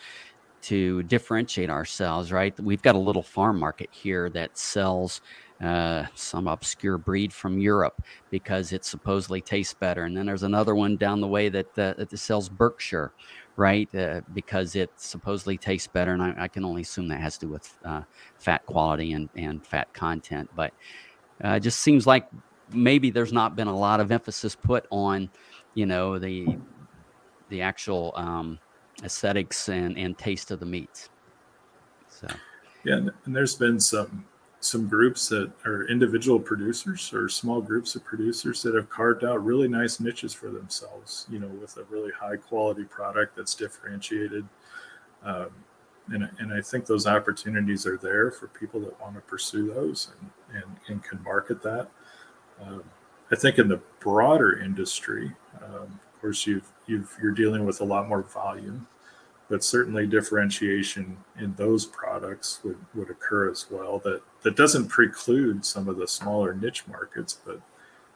to differentiate ourselves. Right, we've got a little farm market here that sells uh, some obscure breed from Europe because it supposedly tastes better. And then there's another one down the way that, uh, that sells Berkshire, right? Uh, because it supposedly tastes better. And I, I, can only assume that has to do with uh, fat quality and, and fat content. But uh, it just seems like maybe there's not been a lot of emphasis put on, you know, the the actual um, aesthetics and, and taste of the meats. So. Yeah, and there's been some some groups that are individual producers or small groups of producers that have carved out really nice niches for themselves, you know, with a really high quality product that's differentiated. Um, and, and I think those opportunities are there for people that want to pursue those and, and, and can market that. Um, I think in the broader industry, um, of course, you've, you've, you're dealing with a lot more volume but certainly differentiation in those products would, would occur as well. That that doesn't preclude some of the smaller niche markets, but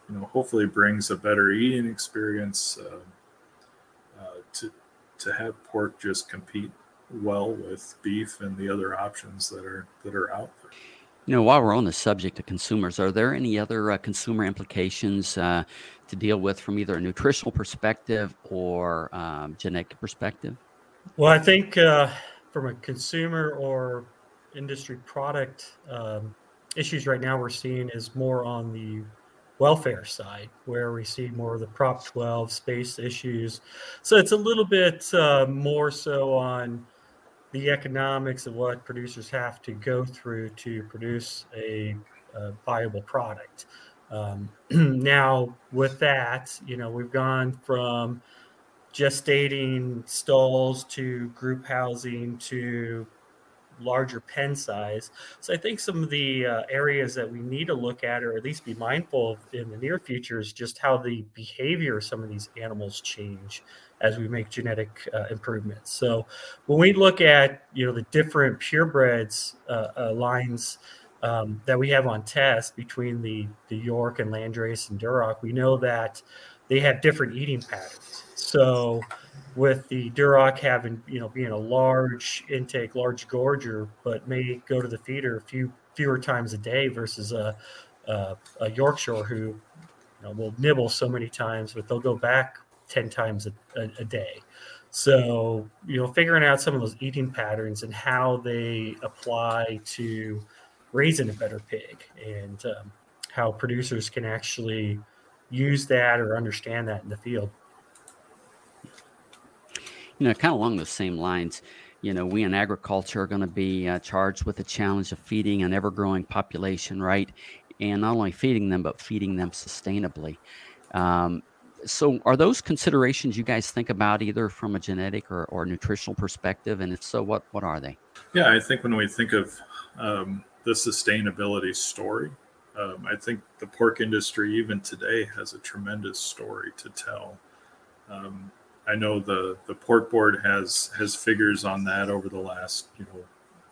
you know hopefully brings a better eating experience uh, uh, to to have pork just compete well with beef and the other options that are that are out there. You know, while we're on the subject of consumers, are there any other uh, consumer implications uh, to deal with from either a nutritional perspective or um, genetic perspective? Well, I think uh, from a consumer or industry product um, issues right now we're seeing is more on the welfare side, where we see more of the Prop 12 space issues. So it's a little bit uh, more so on the economics of what producers have to go through to produce a, a viable product. Um, now, with that, you know, we've gone from gestating stalls to group housing to larger pen size. So I think some of the uh, areas that we need to look at, or at least be mindful of in the near future, is just how the behavior of some of these animals change as we make genetic uh, improvements. So when we look at you know the different purebreds uh, uh lines. Um, that we have on test between the the York and Landrace and Duroc, we know that they have different eating patterns. So with the Duroc having, you know, being a large intake, large gorger, but may go to the feeder a few fewer times a day versus a, a, a Yorkshire who you know, will nibble so many times, but they'll go back 10 times a, a, a day. So, you know, figuring out some of those eating patterns and how they apply to raising a better pig and um, how producers can actually use that or understand that in the field you know, kind of along the same lines, you know, we in agriculture are going to be uh, charged with the challenge of feeding an ever growing population, right? And not only feeding them, but feeding them sustainably. Um, so, are those considerations you guys think about either from a genetic or, or nutritional perspective? And if so, what, what are they? Yeah, I think when we think of um, the sustainability story, um, I think the pork industry, even today, has a tremendous story to tell. Um, I know the, the pork board has has figures on that over the last, you know,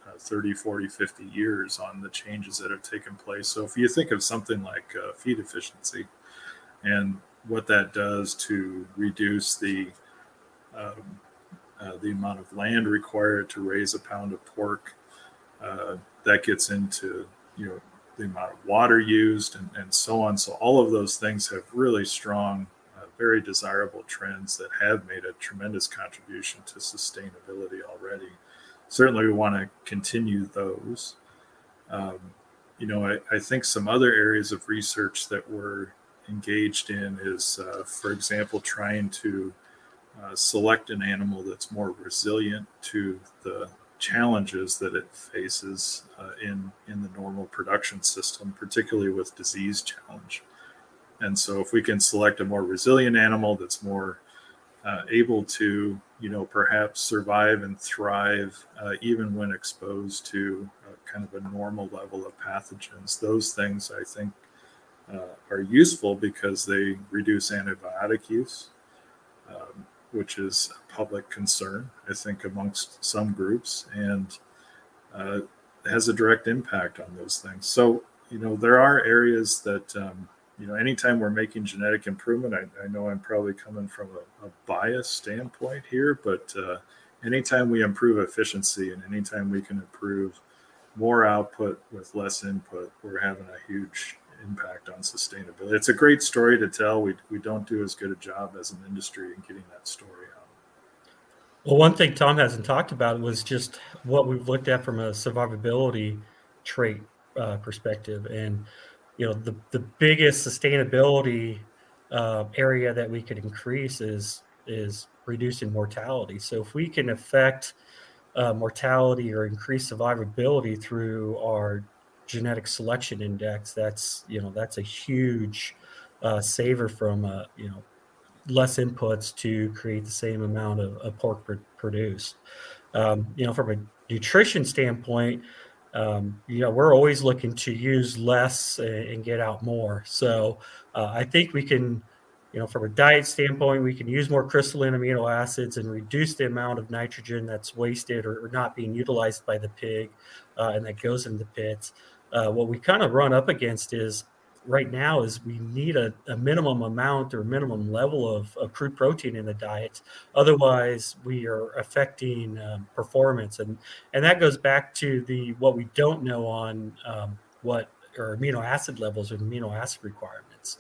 uh, 30, 40, 50 years on the changes that have taken place. So if you think of something like uh, feed efficiency and what that does to reduce the um, uh, the amount of land required to raise a pound of pork, uh, that gets into you know the amount of water used and, and so on. So all of those things have really strong very desirable trends that have made a tremendous contribution to sustainability already. Certainly, we want to continue those. Um, you know, I, I, think some other areas of research that we're engaged in is, uh, for example, trying to uh, select an animal that's more resilient to the challenges that it faces uh, in in the normal production system, particularly with disease challenge. And so, if we can select a more resilient animal that's more uh, able to, you know, perhaps survive and thrive uh, even when exposed to uh, kind of a normal level of pathogens, those things I think uh, are useful because they reduce antibiotic use, um, which is a public concern, I think, amongst some groups, and uh, has a direct impact on those things. So, you know, there are areas that um, you know, anytime we're making genetic improvement, I, I know I'm probably coming from a, a bias standpoint here, but uh, anytime we improve efficiency and anytime we can improve more output with less input, we're having a huge impact on sustainability. It's a great story to tell. We, we don't do as good a job as an industry in getting that story out. Well, one thing Tom hasn't talked about was just what we've looked at from a survivability trait uh, perspective. And you know the the biggest sustainability uh, area that we could increase is is reducing mortality. So if we can affect uh, mortality or increase survivability through our genetic selection index, that's you know that's a huge uh, saver from uh, you know less inputs to create the same amount of, of pork pr- produced. Um, you know, from a nutrition standpoint, um, you know, we're always looking to use less and get out more. So uh, I think we can, you know, from a diet standpoint, we can use more crystalline amino acids and reduce the amount of nitrogen that's wasted or, or not being utilized by the pig uh, and that goes into the pits. Uh, what we kind of run up against is right now is we need a, a minimum amount or minimum level of, of, crude protein in the diet. Otherwise, we are affecting um, performance, and and that goes back to the what we don't know on um, what or amino acid levels or amino acid requirements.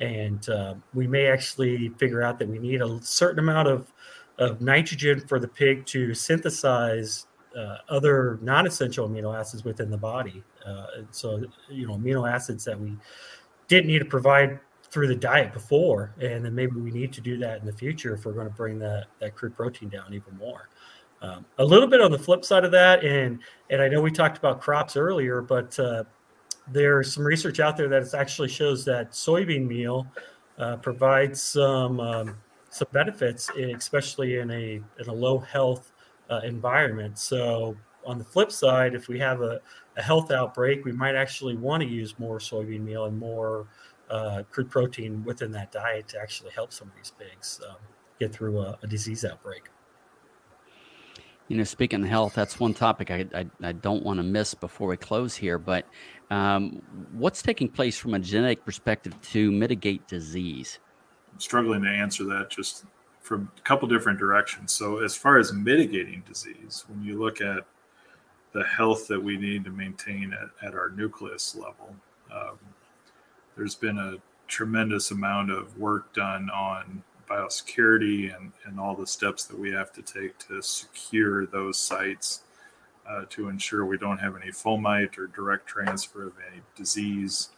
And uh, we may actually figure out that we need a certain amount of, of nitrogen for the pig to synthesize uh, other non-essential amino acids within the body. Uh, so, you know, amino acids that we didn't need to provide through the diet before, and then maybe we need to do that in the future if we're going to bring that that crude protein down even more. Um, a little bit on the flip side of that, and and I know we talked about crops earlier, but uh, there's some research out there that actually shows that soybean meal uh, provides some um, some benefits, especially in a in a low health uh, environment. So on the flip side, if we have a, a health outbreak, we might actually want to use more soybean meal and more uh, crude protein within that diet to actually help some of these pigs um, get through a, a, disease outbreak. You know, speaking of health, that's one topic I, I, I don't want to miss before we close here. But um, what's taking place from a genetic perspective to mitigate disease? I'm struggling to answer that just from a couple different directions. So, as far as mitigating disease, when you look at the health that we need to maintain at, at our nucleus level, um, there's been a tremendous amount of work done on biosecurity and, and all the steps that we have to take to secure those sites uh, to ensure we don't have any fomite or direct transfer of any disease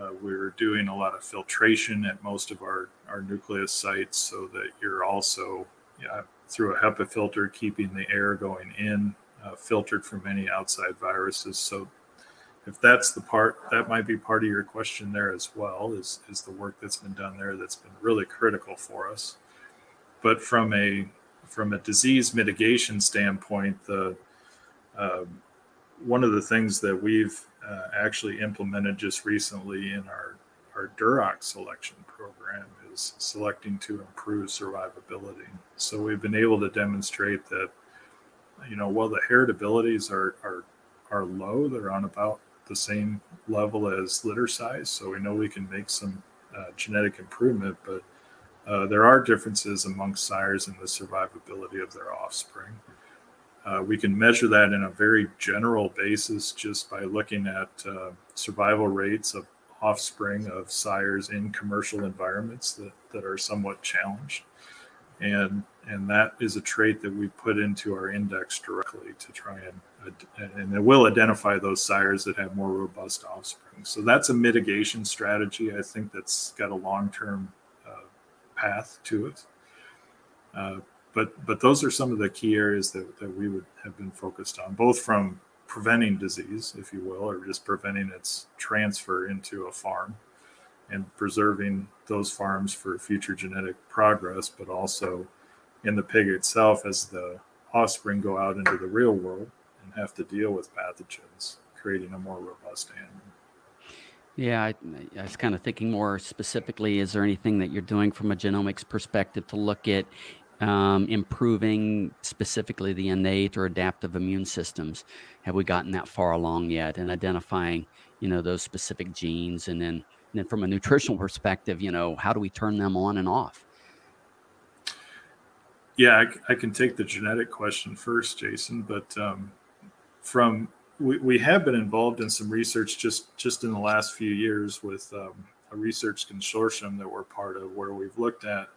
uh, we're doing a lot of filtration at most of our, our nucleus sites so that you're also yeah, through a HEPA filter keeping the air going in, uh, filtered from any outside viruses. So if that's the part, that might be part of your question there as well, is, is the work that's been done there that's been really critical for us. But from a from a disease mitigation standpoint, the Um, one of the things that we've uh, actually implemented just recently in our, our Duroc selection program is selecting to improve survivability. So we've been able to demonstrate that, you know, while the heritabilities are, are, are low, they're on about the same level as litter size. So we know we can make some uh, genetic improvement, but uh, there are differences amongst sires in the survivability of their offspring. Uh, we can measure that in a very general basis just by looking at uh, survival rates of offspring of sires in commercial environments that, that are somewhat challenged. And, and that is a trait that we put into our index directly to try and, and it will identify those sires that have more robust offspring. So that's a mitigation strategy. I think that's got a long term uh, path to it. But but those are some of the key areas that, that we would have been focused on, both from preventing disease, if you will, or just preventing its transfer into a farm and preserving those farms for future genetic progress, but also in the pig itself as the offspring go out into the real world and have to deal with pathogens, creating a more robust animal. Yeah, I, I was kind of thinking more specifically. Is there anything that you're doing from a genomics perspective to look at um, improving specifically the innate or adaptive immune systems? Have we gotten that far along yet in identifying, you know, those specific genes? And then, and then from a nutritional perspective, you know, how do we turn them on and off? Yeah, I, I can take the genetic question first, Jason. But um, from we, we have been involved in some research just just in the last few years with um, a research consortium that we're part of, where we've looked at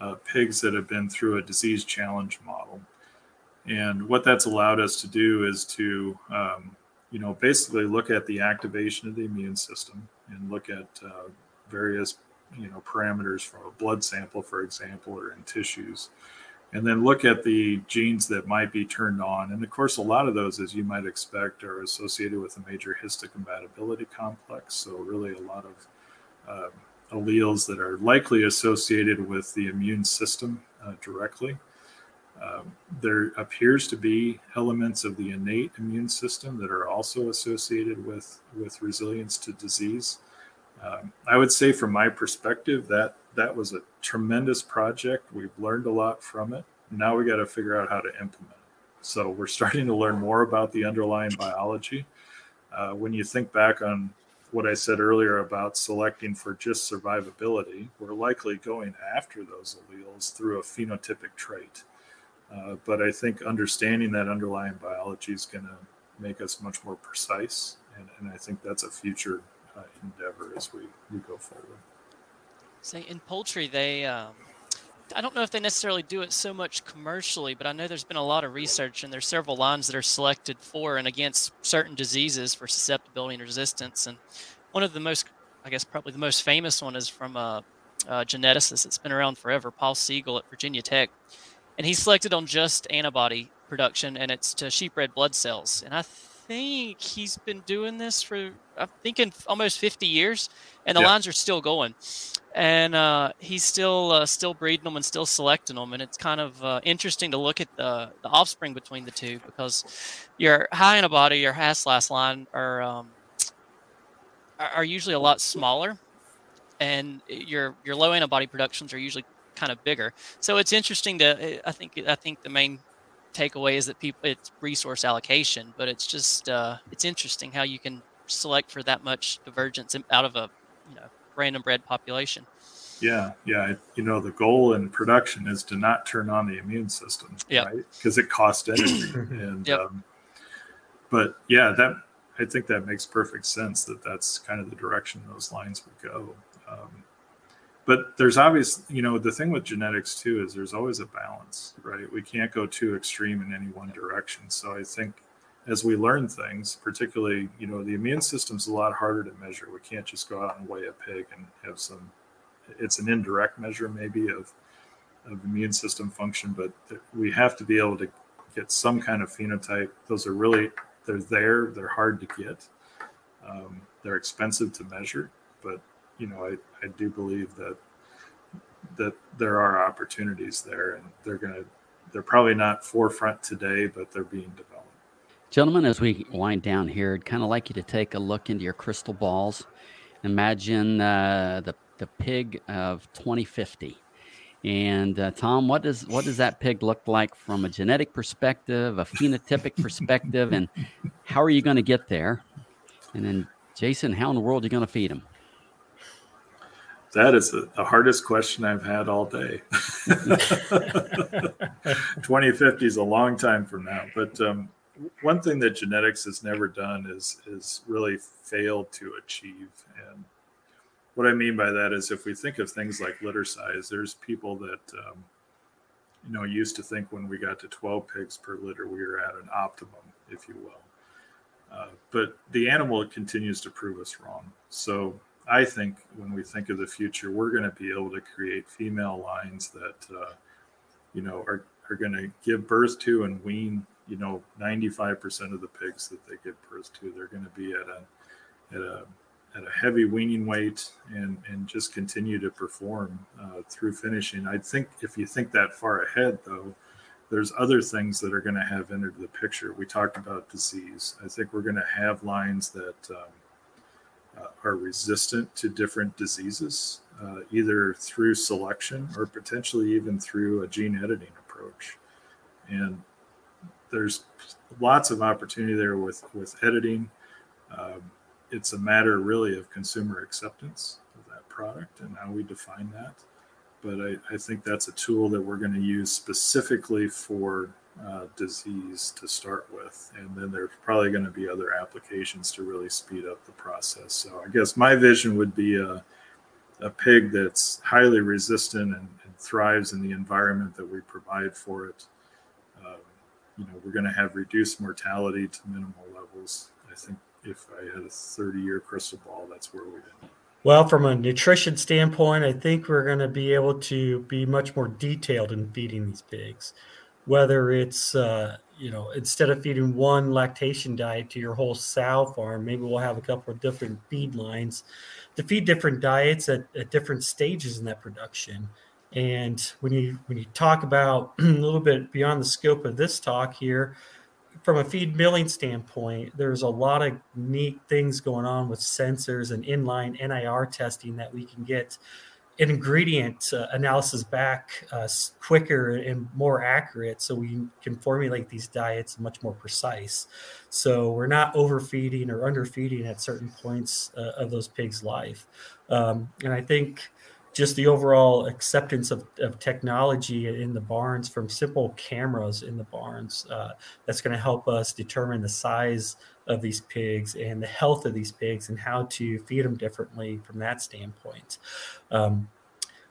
uh, pigs that have been through a disease challenge model. And what that's allowed us to do is to, um, you know, basically look at the activation of the immune system and look at uh, various, you know, parameters from a blood sample, for example, or in tissues, and then look at the genes that might be turned on. And of course, a lot of those, as you might expect, are associated with a major histocompatibility complex. So really, a lot of um, alleles that are likely associated with the immune system uh, directly. Um, there appears to be elements of the innate immune system that are also associated with, with resilience to disease. Um, I would say, from my perspective, that that was a tremendous project. We've learned a lot from it. Now we got to figure out how to implement it. So we're starting to learn more about the underlying biology. Uh, when you think back on what I said earlier about selecting for just survivability, we're likely going after those alleles through a phenotypic trait. Uh, but I think understanding that underlying biology is going to make us much more precise. And, and I think that's a future uh, endeavor as we, we go forward. Say in poultry, they, um, I don't know if they necessarily do it so much commercially, but I know there's been a lot of research and there's several lines that are selected for and against certain diseases for susceptibility and resistance. And one of the most, I guess, probably the most famous one is from a, a geneticist that's been around forever, Paul Siegel at Virginia Tech. And he selected on just antibody production and it's to sheep red blood cells. And I think he's been doing this for, I'm thinking almost 50 years, and the yeah. lines are still going and uh, he's still uh, still breeding them and still selecting them, and it's kind of uh, interesting to look at the, the offspring between the two because your high antibody, your HASLAS line are um, are usually a lot smaller, and your your low antibody productions are usually kind of bigger. So it's interesting to I think I think the main takeaway is that people it's resource allocation, but it's just uh, it's interesting how you can select for that much divergence out of a you know random bred population. Yeah, yeah. You know, the goal in production is to not turn on the immune system, yep. right? Because it costs energy. and yep. um, but yeah, that I think that makes perfect sense. That that's kind of the direction those lines would go. Um, but there's obvious, you know, the thing with genetics too is there's always a balance, right? We can't go too extreme in any one direction. So I think as we learn things, particularly, you know, the immune system's a lot harder to measure. We can't just go out and weigh a pig and have some, it's an indirect measure maybe of, of immune system function, but we have to be able to get some kind of phenotype. Those are really, they're there, they're hard to get. Um, they're expensive to measure, but, you know, I, I do believe that, that there are opportunities there and they're to, they're probably not forefront today, but they're being developed. Gentlemen, as we wind down here, I'd kind of like you to take a look into your crystal balls. Imagine uh, the, the pig of 2050. And uh, Tom, what does what does that pig look like from a genetic perspective, a phenotypic perspective, and how are you going to get there? And then Jason, how in the world are you going to feed him? That is the, the hardest question I've had all day. 2050 is a long time from now, but um, one thing that genetics has never done is is really failed to achieve. And what I mean by that is, if we think of things like litter size, there's people that um, you know used to think when we got to 12 pigs per litter, we were at an optimum, if you will. Uh, but the animal continues to prove us wrong. So I think when we think of the future, we're going to be able to create female lines that, uh, you know, are, are going to give birth to and wean, you know, 95% of the pigs that they give birth to. They're going to be at a, at a, at a heavy weaning weight and, and just continue to perform uh, through finishing. I think if you think that far ahead, though, there's other things that are going to have entered the picture. We talked about disease. I think we're going to have lines that um, are resistant to different diseases, uh, either through selection or potentially even through a gene editing approach. And there's lots of opportunity there with with editing. Um, it's a matter really of consumer acceptance of that product and how we define that. But I, I think that's a tool that we're going to use specifically for uh, disease to start with. And then there's probably going to be other applications to really speed up the process. So I guess my vision would be a, a pig that's highly resistant and, and thrives in the environment that we provide for it. Um, you know, we're going to have reduced mortality to minimal levels. I think if I had a 30 year crystal ball, that's where we'd end. Well, from a nutrition standpoint, I think we're going to be able to be much more detailed in feeding these pigs whether it's uh, you know instead of feeding one lactation diet to your whole sow farm maybe we'll have a couple of different feed lines to feed different diets at, at different stages in that production. And when you when you talk about a little bit beyond the scope of this talk here from a feed milling standpoint there's a lot of neat things going on with sensors and inline nir testing that we can get ingredient uh, analysis back uh, quicker and more accurate so we can formulate these diets much more precise. So we're not overfeeding or underfeeding at certain points uh, of those pigs life. Um, and i think just the overall acceptance of, of technology in the barns from simple cameras in the barns uh, that's going to help us determine the size of these pigs and the health of these pigs and how to feed them differently from that standpoint. Um,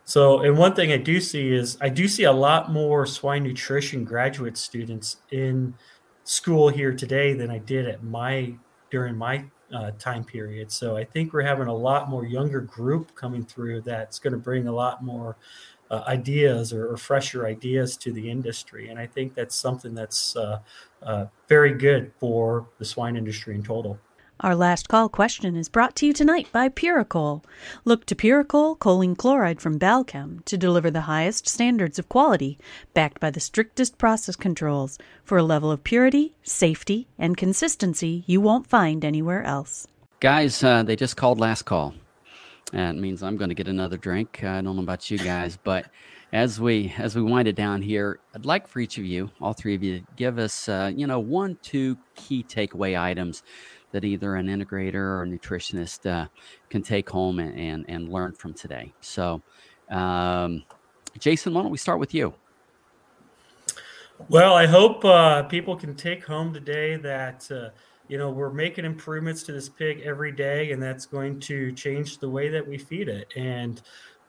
so, and one thing I do see is I do see a lot more swine nutrition graduate students in school here today than I did at my during my uh, time period. So I think we're having a lot more younger group coming through that's going to bring a lot more uh, ideas or, or, fresher ideas to the industry. And I think that's something that's uh, uh very good for the swine industry in total. Our last call question is brought to you tonight by Puricol. Look to Puricol choline chloride from Balchem to deliver the highest standards of quality, backed by the strictest process controls, for a level of purity, safety, and consistency you won't find anywhere else. Guys, uh, they just called last call. That means I'm going to get another drink. I don't know about you guys, but as we as we wind it down here, I'd like for each of you, all three of you, to give us uh, you know one, two key takeaway items that either an integrator or a nutritionist uh, can take home and, and, and, learn from today. So, um, Jason, why don't we start with you? Well, I hope uh, people can take home today that uh, you know we're making improvements to this pig every day, and that's going to change the way that we feed it. And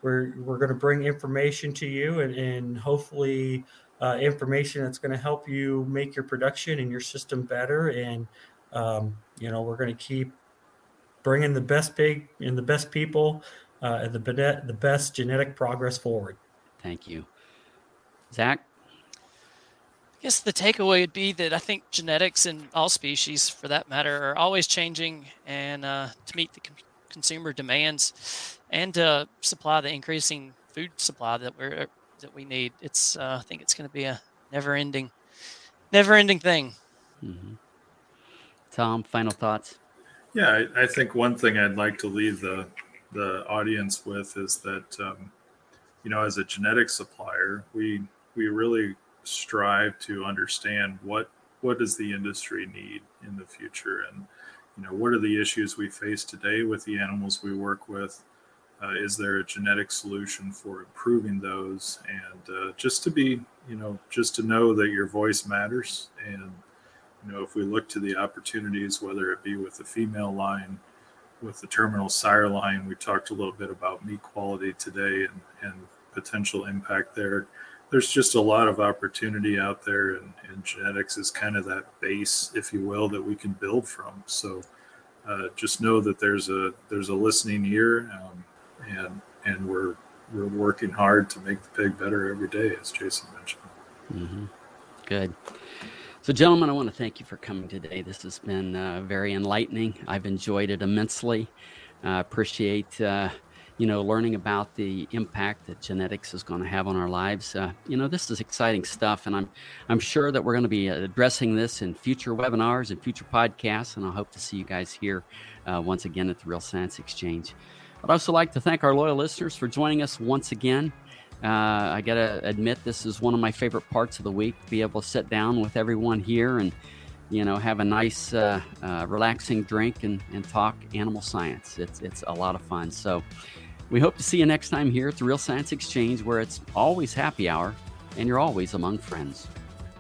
we're we're going to bring information to you, and, and hopefully uh, information that's going to help you make your production and your system better and um, you know, we're going to keep bringing the best pig and the best people uh, and the, the best genetic progress forward. Thank you. Zach? I guess the takeaway would be that I think genetics in all species, for that matter, are always changing, and uh, to meet the consumer demands and to supply the increasing food supply that we're that we need, it's uh, I think it's going to be a never-ending, never-ending thing. Mm-hmm. Tom, final thoughts? Yeah, I, I, think one thing I'd like to leave the the audience with is that um, you know, as a genetic supplier, we we really strive to understand what what does the industry need in the future, and you know, what are the issues we face today with the animals we work with. Uh, is there a genetic solution for improving those and uh, just to be you know just to know that your voice matters and you know, if we look to the opportunities, whether it be with the female line, with the terminal sire line, we talked a little bit about meat quality today and, and potential impact there. There's just a lot of opportunity out there, and, and genetics is kind of that base, if you will, that we can build from. So uh, just know that there's a there's a listening ear, um, and and we're we're working hard to make the pig better every day, as Jason mentioned. Mm-hmm. Good. So, gentlemen, I want to thank you for coming today. This has been uh, very enlightening. I've enjoyed it immensely. Uh, appreciate uh, you know learning about the impact that genetics is going to have on our lives. Uh, you know, this is exciting stuff, and I'm I'm sure that we're going to be addressing this in future webinars and future podcasts. And I hope to see you guys here uh, once again at the Real Science Exchange. I'd also like to thank our loyal listeners for joining us once again. Uh, I got to admit, this is one of my favorite parts of the week to be able to sit down with everyone here and, you know, have a nice, uh, uh, relaxing drink and, and talk animal science. It's, it's a lot of fun. So we hope to see you next time here at the Real Science Exchange, where it's always happy hour and you're always among friends.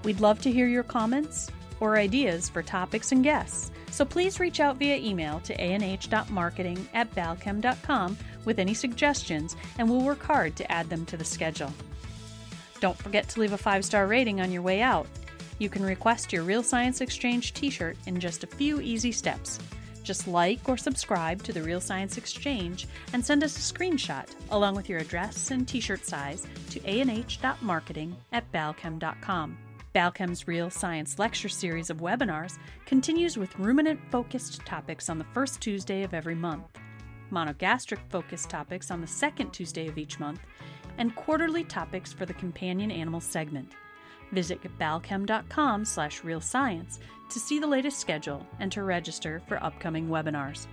We'd love to hear your comments or ideas for topics and guests. So please reach out via email to anh.marketing at balchem.com with any suggestions, and we'll work hard to add them to the schedule. Don't forget to leave a five star rating on your way out. You can request your Real Science Exchange t shirt in just a few easy steps. Just like or subscribe to the Real Science Exchange and send us a screenshot along with your address and t shirt size to anh.marketing at balchem.com. Balchem's Real Science Lecture Series of webinars continues with ruminant focused topics on the first Tuesday of every month monogastric focused topics on the second Tuesday of each month, and quarterly topics for the companion animal segment. Visit balchem.com slash realscience to see the latest schedule and to register for upcoming webinars.